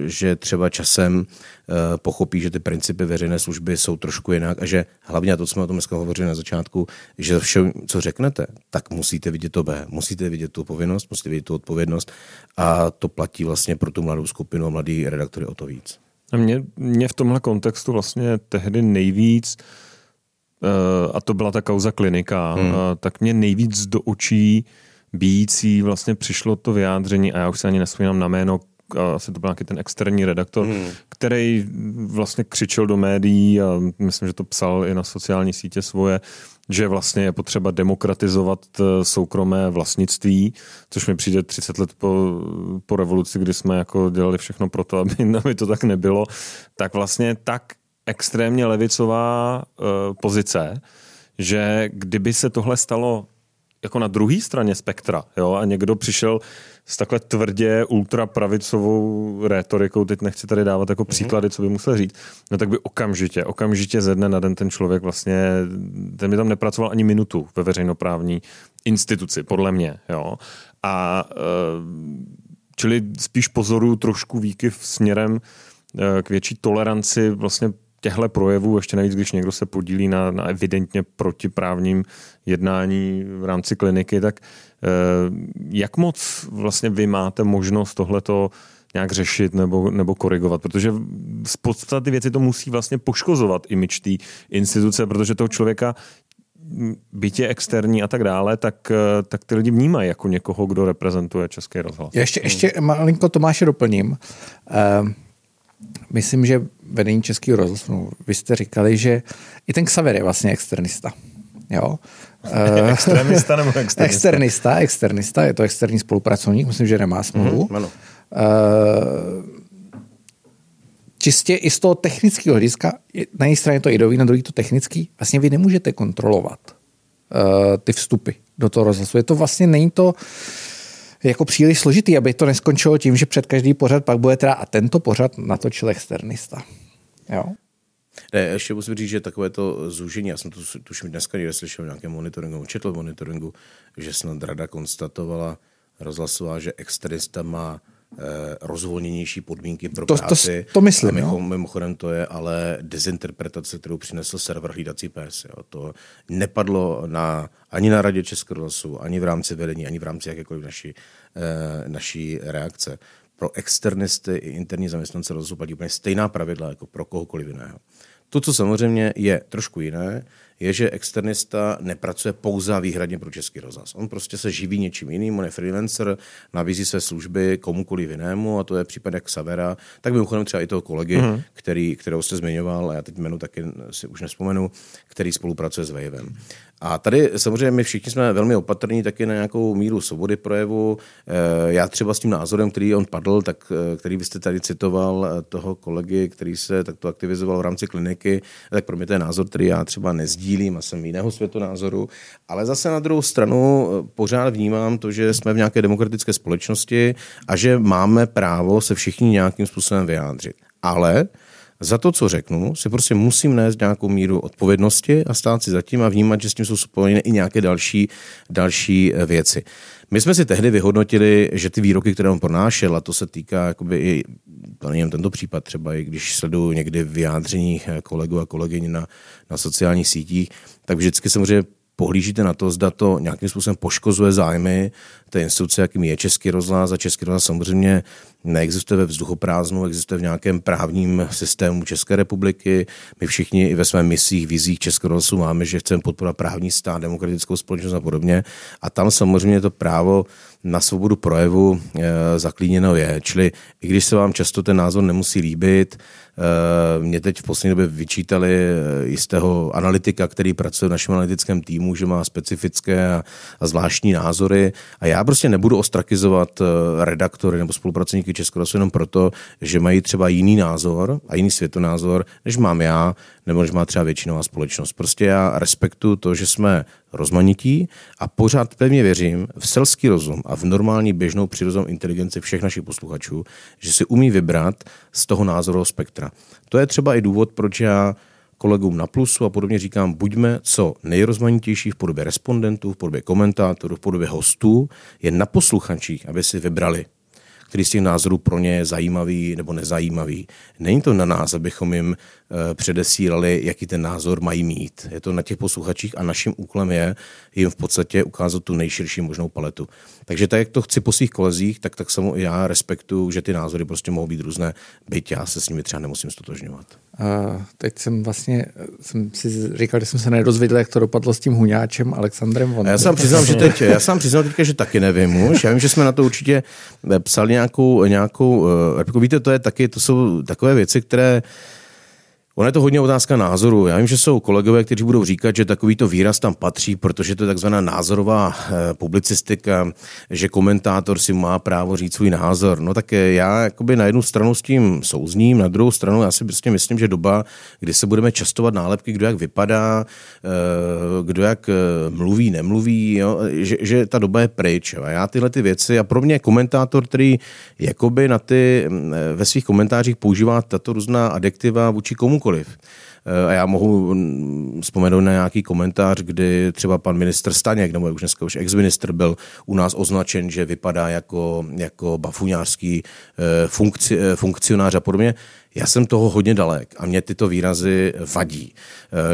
že třeba třeba časem eh, pochopí, že ty principy veřejné služby jsou trošku jinak a že hlavně, to jsme o tom dneska hovořili na začátku, že vše, co řeknete, tak musíte vidět to B, musíte vidět tu povinnost, musíte vidět tu odpovědnost a to platí vlastně pro tu mladou skupinu a mladý redaktory o to víc. A mě, mě v tomhle kontextu vlastně tehdy nejvíc, eh, a to byla ta kauza klinika, hmm. tak mě nejvíc do očí bíjící vlastně přišlo to vyjádření, a já už se ani nespomínám na jméno asi to byl nějaký ten externí redaktor, hmm. který vlastně křičel do médií a myslím, že to psal i na sociální sítě svoje, že vlastně je potřeba demokratizovat eh, soukromé vlastnictví, což mi přijde 30 let po, po revoluci, kdy jsme jako dělali všechno pro to, aby, *laughs* aby to tak nebylo, tak vlastně tak extrémně levicová uh, pozice, že kdyby se tohle stalo jako na druhé straně spektra jo, a někdo přišel s takhle tvrdě ultrapravicovou rétorikou, teď nechci tady dávat jako mhm. příklady, co by musel říct, no tak by okamžitě, okamžitě ze dne na den ten člověk vlastně, ten by tam nepracoval ani minutu ve veřejnoprávní instituci, podle mě. Jo. A eh, čili spíš pozoru trošku výkyv směrem eh, k větší toleranci vlastně těchto projevů, ještě navíc, když někdo se podílí na, na evidentně protiprávním jednání v rámci kliniky, tak eh, jak moc vlastně vy máte možnost tohleto nějak řešit nebo, nebo korigovat, protože z podstaty věci to musí vlastně poškozovat imič té instituce, protože toho člověka bytě externí a tak dále, tak, eh, tak ty lidi vnímají jako někoho, kdo reprezentuje Český rozhlas. Ještě, ještě malinko Tomáše doplním. Uh, myslím, že vedení Českého rozhlasu, vy jste říkali, že i ten Xaver je vlastně externista. Jo? *laughs* externista nebo externista? Externista, externista, je to externí spolupracovník, myslím, že nemá smlouvu. Mm-hmm, ano. Uh, čistě i z toho technického hlediska, na jedné straně to ideový, na druhé to technický, vlastně vy nemůžete kontrolovat uh, ty vstupy do toho rozhlasu. Je to vlastně, není to, uh, jako příliš složitý, aby to neskončilo tím, že před každý pořad pak bude teda a tento pořad natočil externista. Jo? Ne, ještě musím říct, že takové to zúžení, já jsem to tuším dneska někde slyšel v nějakém monitoringu, četl monitoringu, že snad rada konstatovala rozhlasová, že externista má rozvolněnější podmínky pro to, práci. To, to myslím, a mimo, Mimochodem to je ale dezinterpretace, kterou přinesl server hlídací pes. Jo. To nepadlo na, ani na radě Českého ani v rámci vedení, ani v rámci jakékoliv naší, eh, naší reakce. Pro externisty i interní zaměstnance rozhlasu platí úplně stejná pravidla jako pro kohokoliv jiného. To, co samozřejmě je trošku jiné, je, že externista nepracuje pouze a výhradně pro Český rozhlas. On prostě se živí něčím jiným, on je freelancer, nabízí své služby komukoliv jinému a to je případ jak Savera, tak mimochodem třeba i toho kolegy, mm. který, kterého jste zmiňoval, a já teď jmenu taky si už nespomenu, který spolupracuje s Wavem. A tady samozřejmě my všichni jsme velmi opatrní taky na nějakou míru svobody projevu. Eh, já třeba s tím názorem, který on padl, tak, eh, který byste tady citoval eh, toho kolegy, který se takto aktivizoval v rámci kliniky, tak pro mě to je názor, který já třeba nezdílím a jsem jiného světonázoru. Ale zase na druhou stranu pořád vnímám to, že jsme v nějaké demokratické společnosti a že máme právo se všichni nějakým způsobem vyjádřit. Ale za to, co řeknu, si prostě musím nést nějakou míru odpovědnosti a stát si zatím a vnímat, že s tím jsou spojené i nějaké další, další eh, věci. My jsme si tehdy vyhodnotili, že ty výroky, které on pronášel, a to se týká jakoby i, to není tento případ, třeba i když sleduju někdy vyjádření eh, kolegů a kolegyň na, na sociálních sítích, tak vždycky samozřejmě pohlížíte na to, zda to nějakým způsobem poškozuje zájmy té instituce, jakým je Český rozhlas a Český rozhlas samozřejmě neexistuje ve vzduchoprázdnu, existuje v nějakém právním systému České republiky. My všichni i ve svém misích, vizích Českého rozhlasu máme, že chceme podporovat právní stát, demokratickou společnost a podobně. A tam samozřejmě to právo na svobodu projevu e, zaklíněno je. Čili i když se vám často ten názor nemusí líbit, e, mě teď v poslední době vyčítali eh, jistého analytika, který pracuje v našem analytickém týmu, že má specifické a, a zvláštní názory a já prostě nebudu ostrakizovat redaktory nebo spolupracovníky Českého jenom proto, že mají třeba jiný názor a jiný světonázor, než mám já, nebo než má třeba většinová společnost. Prostě já respektuju to, že jsme rozmanití a pořád pevně věřím v selský rozum a v normální běžnou přirozenou inteligenci všech našich posluchačů, že si umí vybrat z toho názorového spektra. To je třeba i důvod, proč já kolegům na plusu a podobně říkám, buďme co nejrozmanitější v podobě respondentů, v podobě komentátorů, v podobě hostů, je na posluchačích, aby si vybrali který z těch názorů pro ně je zajímavý nebo nezajímavý. Není to na nás, abychom jim předesílali, jaký ten názor mají mít. Je to na těch posluchačích a naším úkolem je jim v podstatě ukázat tu nejširší možnou paletu. Takže tak, jak to chci po svých kolezích, tak tak samo i já respektuju, že ty názory prostě mohou být různé, byť já se s nimi třeba nemusím stotožňovat. Uh, teď jsem vlastně jsem si říkal, že jsem se nedozvěděl, jak to dopadlo s tím huňáčem Alexandrem Vondrem. Já jsem přiznal, že teď, já jsem přiznal teďka, že taky nevím už. Já vím, že jsme na to určitě psali nějakou, nějakou uh, víte, to je taky, to jsou takové věci, které Ono je to hodně otázka názoru. Já vím, že jsou kolegové, kteří budou říkat, že takovýto výraz tam patří, protože to je takzvaná názorová eh, publicistika, že komentátor si má právo říct svůj názor. No tak eh, já jakoby na jednu stranu s tím souzním, na druhou stranu já si prostě myslím, že doba, kdy se budeme častovat nálepky, kdo jak vypadá, eh, kdo jak mluví, nemluví, jo, že, že ta doba je pryč. A já tyhle ty věci, a pro mě komentátor, který jakoby na ty, ve svých komentářích používá tato různá adjektiva vůči komu komukoliv. Eh, a já mohu mm, vzpomenout na nějaký komentář, kdy třeba pan ministr Staněk, nebo už dneska už ex-ministr, byl u nás označen, že vypadá jako, jako bafuňářský eh, funkci, eh, funkcionář a podobně. Já jsem toho hodně dalek a mě tyto výrazy vadí.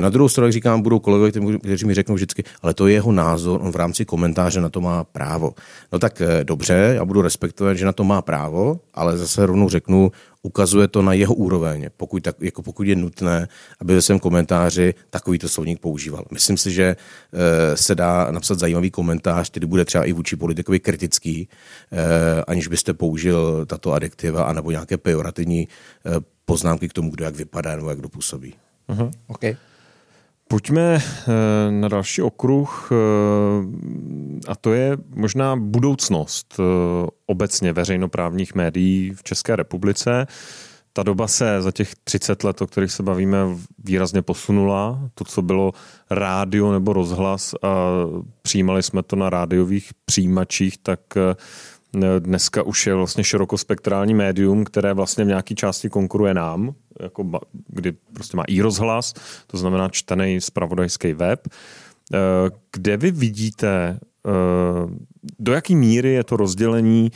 Na druhou stranu, jak říkám, budou kolegové, kteří mi řeknou vždycky, ale to je jeho názor, on v rámci komentáře na to má právo. No tak dobře, já budu respektovat, že na to má právo, ale zase rovnou řeknu, ukazuje to na jeho úroveň, pokud, tak, jako pokud je nutné, aby ve svém komentáři takovýto slovník používal. Myslím si, že e, se dá napsat zajímavý komentář, který bude třeba i vůči politikovi kritický, e, aniž byste použil tato adjektiva anebo nějaké pejorativní e, poznámky k tomu, kdo jak vypadá nebo jak dopůsobí. Uh-huh. Okay. Pojďme na další okruh, a to je možná budoucnost obecně veřejnoprávních médií v České republice ta doba se za těch 30 let, o kterých se bavíme, výrazně posunula. To, co bylo rádio nebo rozhlas a přijímali jsme to na rádiových přijímačích, tak eh, dneska už je vlastně širokospektrální médium, které vlastně v nějaké části konkuruje nám, jako kdy prostě má i rozhlas, to znamená čtený spravodajský web. Eh, kde vy vidíte, eh, do jaké míry je to rozdělení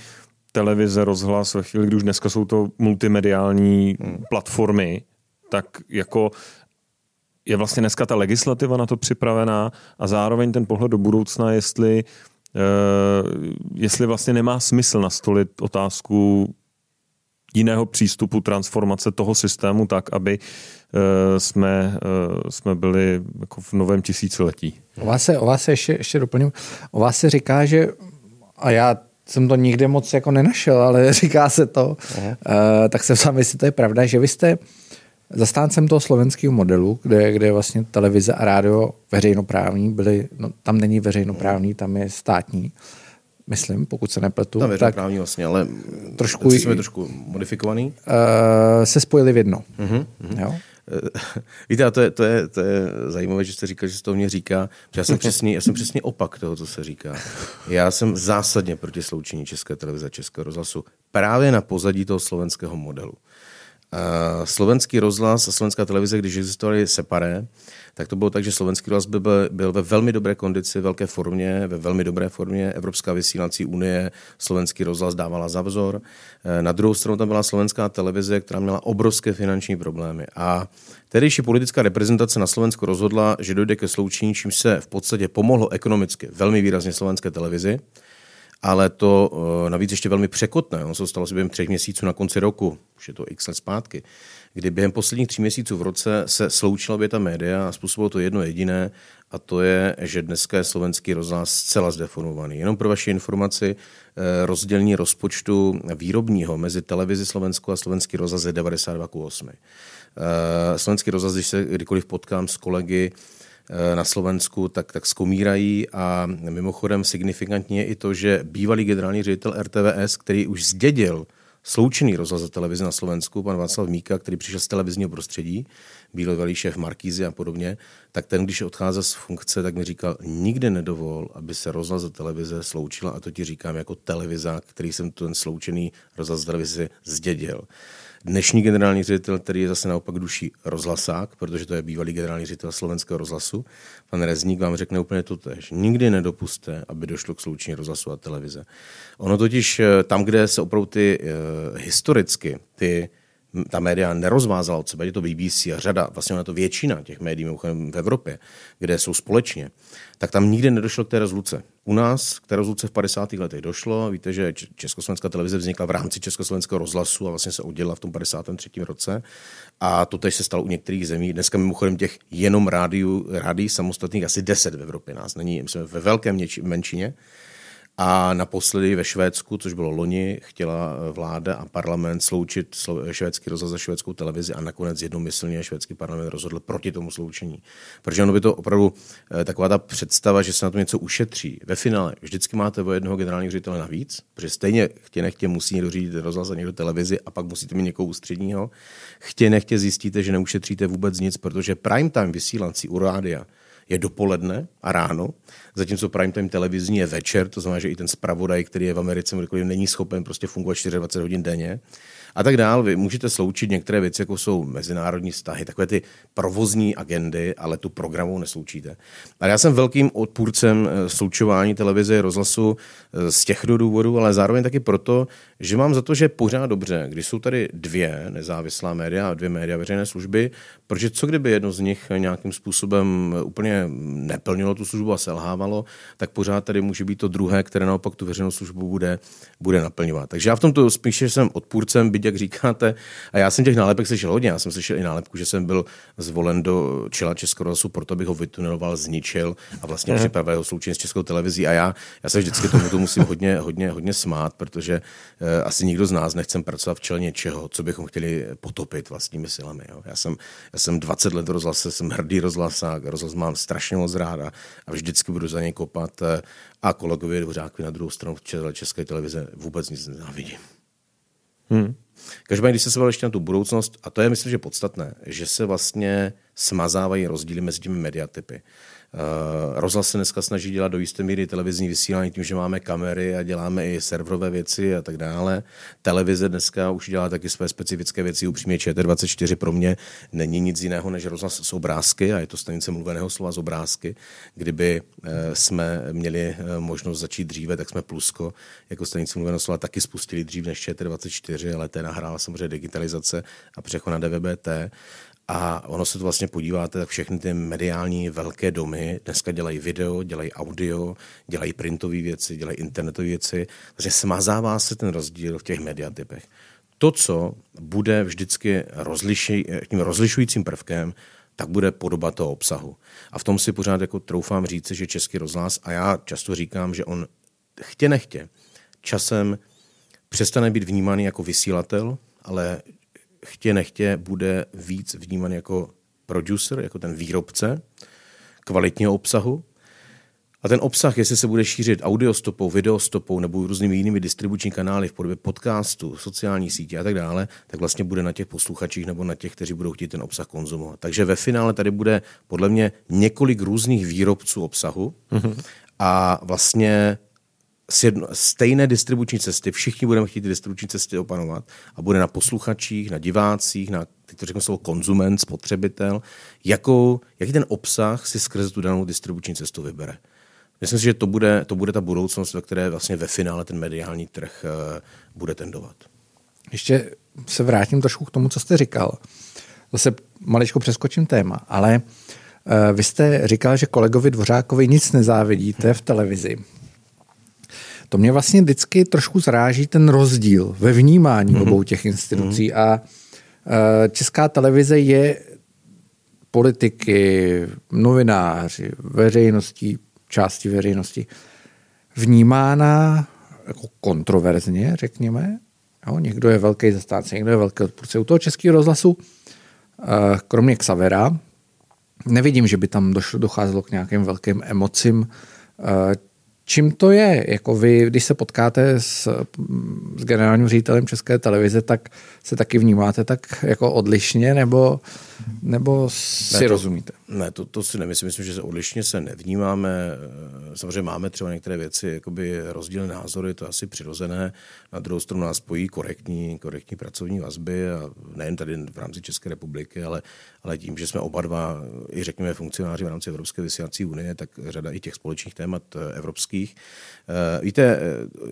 televize, rozhlas, ve chvíli, kdy už dneska jsou to multimediální hmm. platformy, tak jako je vlastně dneska ta legislativa na to připravená a zároveň ten pohled do budoucna, jestli, uh, jestli vlastně nemá smysl nastolit otázku jiného přístupu transformace toho systému tak, aby uh, jsme, uh, jsme byli jako v novém tisíciletí. O vás se, o vás se ještě, ještě doplním. O vás se říká, že a já jsem to nikde moc jako nenašel, ale *laughs* říká se to, uh, tak se sám jestli to je pravda, že vy jste zastáncem toho slovenského modelu, kde, kde vlastně televize a rádio veřejnoprávní byly, no, tam není veřejnoprávní, tam je státní, myslím, pokud se nepletu. Tam veřejnoprávní vlastně, ale trošku, jsme trošku modifikovaný. Uh, se spojili v jedno. Uh-huh, uh-huh. Jo? *laughs* Víte, a to je, to, je, to je zajímavé, že jste říkal, že se to mě říká. Já jsem, *laughs* přesně, já jsem přesně opak toho, co se říká. Já jsem zásadně proti sloučení České televize a Českého rozhlasu právě na pozadí toho slovenského modelu. Uh, slovenský rozhlas a slovenská televize, když existovaly separé, tak to bylo tak, že slovenský rozhlas byl, byl ve velmi dobré kondici, velké formě, ve velmi dobré formě. Evropská vysílací unie slovenský rozhlas dávala za vzor. Eh, na druhou stranu tam byla slovenská televize, která měla obrovské finanční problémy. A tehdejší politická reprezentace na Slovensku rozhodla, že dojde ke sloučení, čím se v podstatě pomohlo ekonomicky velmi výrazně slovenské televizi ale to navíc ještě velmi překotné. On se stalo si během třech měsíců na konci roku, už je to x let zpátky, kdy během posledních tří měsíců v roce se sloučila obě ta média a způsobilo to jedno jediné, a to je, že dneska je slovenský rozhlas zcela zdeformovaný. Jenom pro vaši informaci, eh, rozdělení rozpočtu výrobního mezi televizi Slovensku a slovenský rozhlas je 92 k 8. Eh, slovenský rozhlas, když se kdykoliv potkám s kolegy, eh, na Slovensku, tak, tak skomírají a mimochodem signifikantně je i to, že bývalý generální ředitel RTVS, který už zdědil sloučený rozhlas za televizi na Slovensku, pan Václav Míka, který přišel z televizního prostředí, bývalý šéf Markízy a podobně, tak ten, když odcházel z funkce, tak mi říkal, nikdy nedovol, aby se rozhlas za televize sloučila a to ti říkám jako televizák, který jsem ten sloučený rozhlas za televizi zdědil. Dnešní generální ředitel, který je zase naopak duší rozhlasák, protože to je bývalý generální ředitel slovenského rozhlasu, pan Rezník vám řekne úplně to tež. Nikdy nedopuste, aby došlo k sloučení rozhlasu a televize. Ono totiž eh, tam, kde se opravdu ty uh, historicky ty ta média nerozvázala od sebe, je to BBC a řada, vlastně na to většina těch médií v Evropě, kde jsou společně, tak tam nikdy nedošlo k té rozluce. U nás k té rozluce v 50. letech došlo. Víte, že Československá televize vznikla v rámci Československého rozhlasu a vlastně se oddělila v tom 53. roce. A to tež se stalo u některých zemí. Dneska mimochodem těch jenom rádiů, rádií samostatných asi 10 v Evropě nás není. My jsme ve velké menšině. A naposledy ve Švédsku, což bylo loni, chtěla eh, vláda a parlament sloučit švédský rozhlas za švédskou televizi a nakonec jednomyslně švédský parlament rozhodl proti tomu sloučení. Protože ono by to opravdu eh, taková ta představa, že se na to něco ušetří. Ve finále vždycky máte o jednoho generálního ředitele navíc, protože stejně chtě nechtě musí někdo řídit rozhlas a někdo televizi a pak musíte mít někoho ústředního. Chtě nechtě zjistíte, že neušetříte vůbec nic, protože prime time vysílací u rádia je dopoledne a ráno, zatímco prime time televizní je večer, to znamená, že i ten zpravodaj, který je v Americe, není schopen prostě fungovat 24 hodin denně, a tak dál. Vy můžete sloučit některé věci, jako jsou mezinárodní vztahy, takové ty provozní agendy, ale tu programu nesloučíte. A já jsem velkým odpůrcem eh, sloučování televize a rozhlasu eh, z těchto důvodů, ale zároveň taky proto, že mám za to, že pořád dobře, když jsou tady dvě nezávislá média a dvě média veřejné služby, protože co kdyby jedno z nich nějakým způsobem úplně neplnilo tu službu a selhávalo, tak pořád tady může být to druhé, které naopak tu veřejnou službu bude, bude naplňovat. Takže já v tomto spíše jsem odpůrcem, byť jak říkáte. A já jsem těch nálepek slyšel hodně. Já jsem slyšel i nálepku, že jsem byl zvolen do čela Českého rozhlasu proto, abych ho vytuneloval, zničil a vlastně mm. připravil sloučení s Českou televizí. A já, já se vždycky tomu to musím hodně, hodně, hodně smát, protože uh, asi nikdo z nás nechcem pracovat v čele něčeho, co bychom chtěli potopit vlastními silami. Jo. Já, jsem, já jsem 20 let rozhlase, jsem hrdý rozhlasák, rozhlas mám strašně moc ráda a vždycky budu za něj kopat eh, a kolegovi Dvořákovi na druhou stranu v České televize vůbec nic nenávidím. Hmm. Každopádně, když se se ještě na tu budoucnost, a to je myslím, že podstatné, že se vlastně smazávají rozdíly mezi těmi mediatypy. Uh, rozhlas se dneska snaží dělat do jisté míry televizní vysílání tím, že máme kamery a děláme i serverové věci a tak dále. Televize dneska už dělá taky své specifické věci. Upřímně ČT24 pro mě není nic jiného než rozhlas s obrázky a je to stanice mluveného slova z obrázky. Kdyby uh, jsme měli uh, možnost začít dříve, tak jsme Plusko jako stanice mluveného slova taky spustili dřív než ČT24, ale té nahrála samozřejmě digitalizace a přechod na DVBT. A ono se to vlastně podíváte, tak všechny ty mediální velké domy dneska dělají video, dělají audio, dělají printové věci, dělají internetové věci. Takže smazává se ten rozdíl v těch mediatypech. To, co bude vždycky rozliši, tím rozlišujícím prvkem, tak bude podoba toho obsahu. A v tom si pořád jako troufám říct, že Český rozhlas, a já často říkám, že on chtě nechtě časem přestane být vnímaný jako vysílatel, ale chtě nechtě bude víc vnímán jako producer, jako ten výrobce kvalitního obsahu. A ten obsah, jestli se bude šířit audiostopou, videostopou nebo různými jinými distribuční kanály v podobě podcastu, sociální sítě a tak dále, tak vlastně bude na těch posluchačích nebo na těch, kteří budou chtít ten obsah konzumovat. Takže ve finále tady bude podle mě několik různých výrobců obsahu mm-hmm. a vlastně sjedno, stejné distribuční cesty, všichni budeme chtít ty distribuční cesty opanovat a bude na posluchačích, na divácích, na, teď to řeknu slovo konzument, spotřebitel, jakou, jaký ten obsah si skrze tu danou distribuční cestu vybere. Myslím si, že to bude, to bude ta budoucnost, ve které vlastně ve finále ten mediální trh uh, bude tendovat. Ještě se vrátím trošku k tomu, co jste říkal. Zase maličko přeskočím téma, ale uh, vy jste říkal, že kolegovi Dvořákovi nic nezávidíte v televizi. To mě vlastně vždycky trošku zráží ten rozdíl ve vnímání mm-hmm. obou těch institucí mm-hmm. a uh, česká televize je politiky, novináři, veřejností, části veřejnosti vnímána jako kontroverzně, řekněme. Jo, někdo je velký zastánce, někdo je velký odpůrce. U toho českého rozhlasu, eh, kromě Xavera, nevidím, že by tam došlo, docházelo k nějakým velkým emocím. Čím to je? Jako vy, když se potkáte s, s generálním ředitelem České televize, tak se taky vnímáte tak jako odlišně, nebo, nebo si ne, to, rozumíte? Ne, to, to si nemyslím. Myslím, že se odlišně se nevnímáme. Samozřejmě máme třeba některé věci, jakoby rozdílné názory, to je asi přirozené. Na druhou stranu nás spojí korektní, korektní pracovní vazby a nejen tady v rámci České republiky, ale, ale tím, že jsme oba dva, i řekněme, funkcionáři v rámci Evropské vysílací unie, tak řada i těch společných témat evropských. Víte,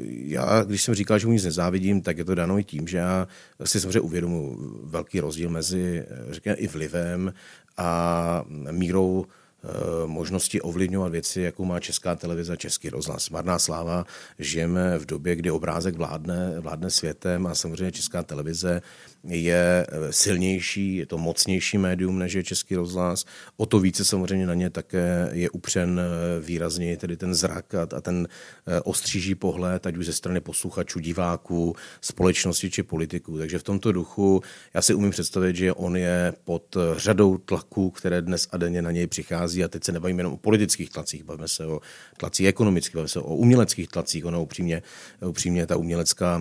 já, když jsem říkal, že mu nic nezávidím, tak je to dáno i tím, že já si samozřejmě uvědomuji velký rozdíl mezi, řekněme, i vlivem a mírou eh, možnosti ovlivňovat věci, jakou má česká televize, český rozhlas. Marná sláva, žijeme v době, kdy obrázek vládne, vládne světem a samozřejmě česká televize je eh, silnější, je to mocnější médium než je český rozhlas. O to více samozřejmě na ně také je upřen eh, výrazně tedy ten zrak a ten eh, ostříží pohled, ať už ze strany posluchačů, diváků, společnosti či politiků. Takže v tomto duchu já si umím představit, že on je pod řadou tlaků, které dnes a denně na něj přichází. A teď se nebavíme jenom o politických tlacích, bavíme se o tlacích ekonomických, bavíme se o uměleckých tlacích. Ono upřímně, upřímně ta umělecká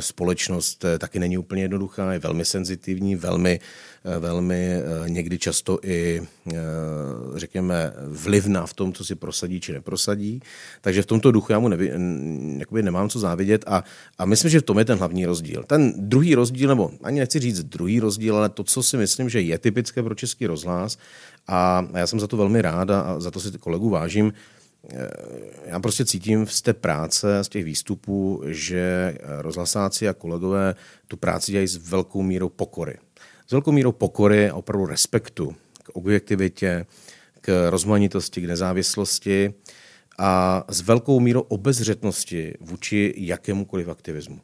společnost taky není úplně jednoduchá jednoduchá, je velmi senzitivní, velmi, eh, velmi eh, někdy často i, eh, řekněme, vlivná v tom, co si prosadí či neprosadí. Takže v tomto duchu já mu nevy, nemám co závidět a, a myslím, že v tom je ten hlavní rozdíl. Ten druhý rozdíl, nebo ani nechci říct druhý rozdíl, ale to, co si myslím, že je typické pro český rozhlas a já jsem za to velmi rád a za to si kolegu vážím, já prostě cítím z té práce, z těch výstupů, že rozhlasáci a kolegové tu práci dělají s velkou mírou pokory. S velkou mírou pokory a opravdu respektu k objektivitě, k rozmanitosti, k nezávislosti a s velkou mírou obezřetnosti vůči jakémukoliv aktivismu.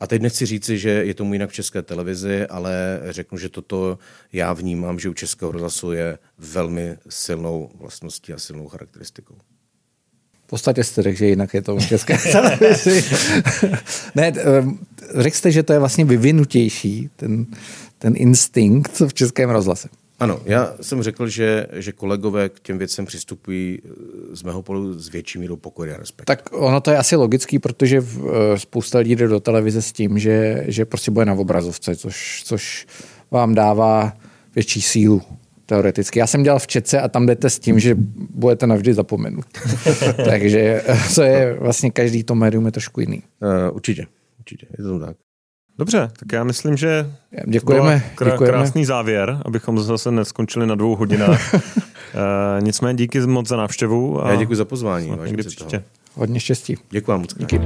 A teď nechci říci, že je tomu jinak v české televizi, ale řeknu, že toto já vnímám, že u českého rozhlasu je velmi silnou vlastností a silnou charakteristikou. V podstatě jste řekl, že jinak je to v české televizi. *laughs* ne, řekl jste, že to je vlastně vyvinutější, ten, ten instinkt v českém rozhlase. Ano, já jsem řekl, že, že kolegové k těm věcem přistupují eh, z mého pohledu s větší mírou pokory a respektu. Tak ono to je asi logický, protože eh, spousta lidí jde do televize s tím, že, že prostě bude na obrazovce, což, což vám dává větší sílu teoreticky. Já jsem dělal v Čece a tam jdete s tím, že budete navždy zapomenut. *laughs* Takže to je vlastně každý to médium je trošku jiný. Uh, určitě, určitě, je to tak. Dobře, tak já myslím, že děkujeme, krá- děkujeme. krásný závěr, abychom zase neskončili na dvou hodinách. uh, *laughs* nicméně díky moc za návštěvu. A já děkuji za pozvání. Někdy příště. Hodně štěstí. Děkuji moc. Díky.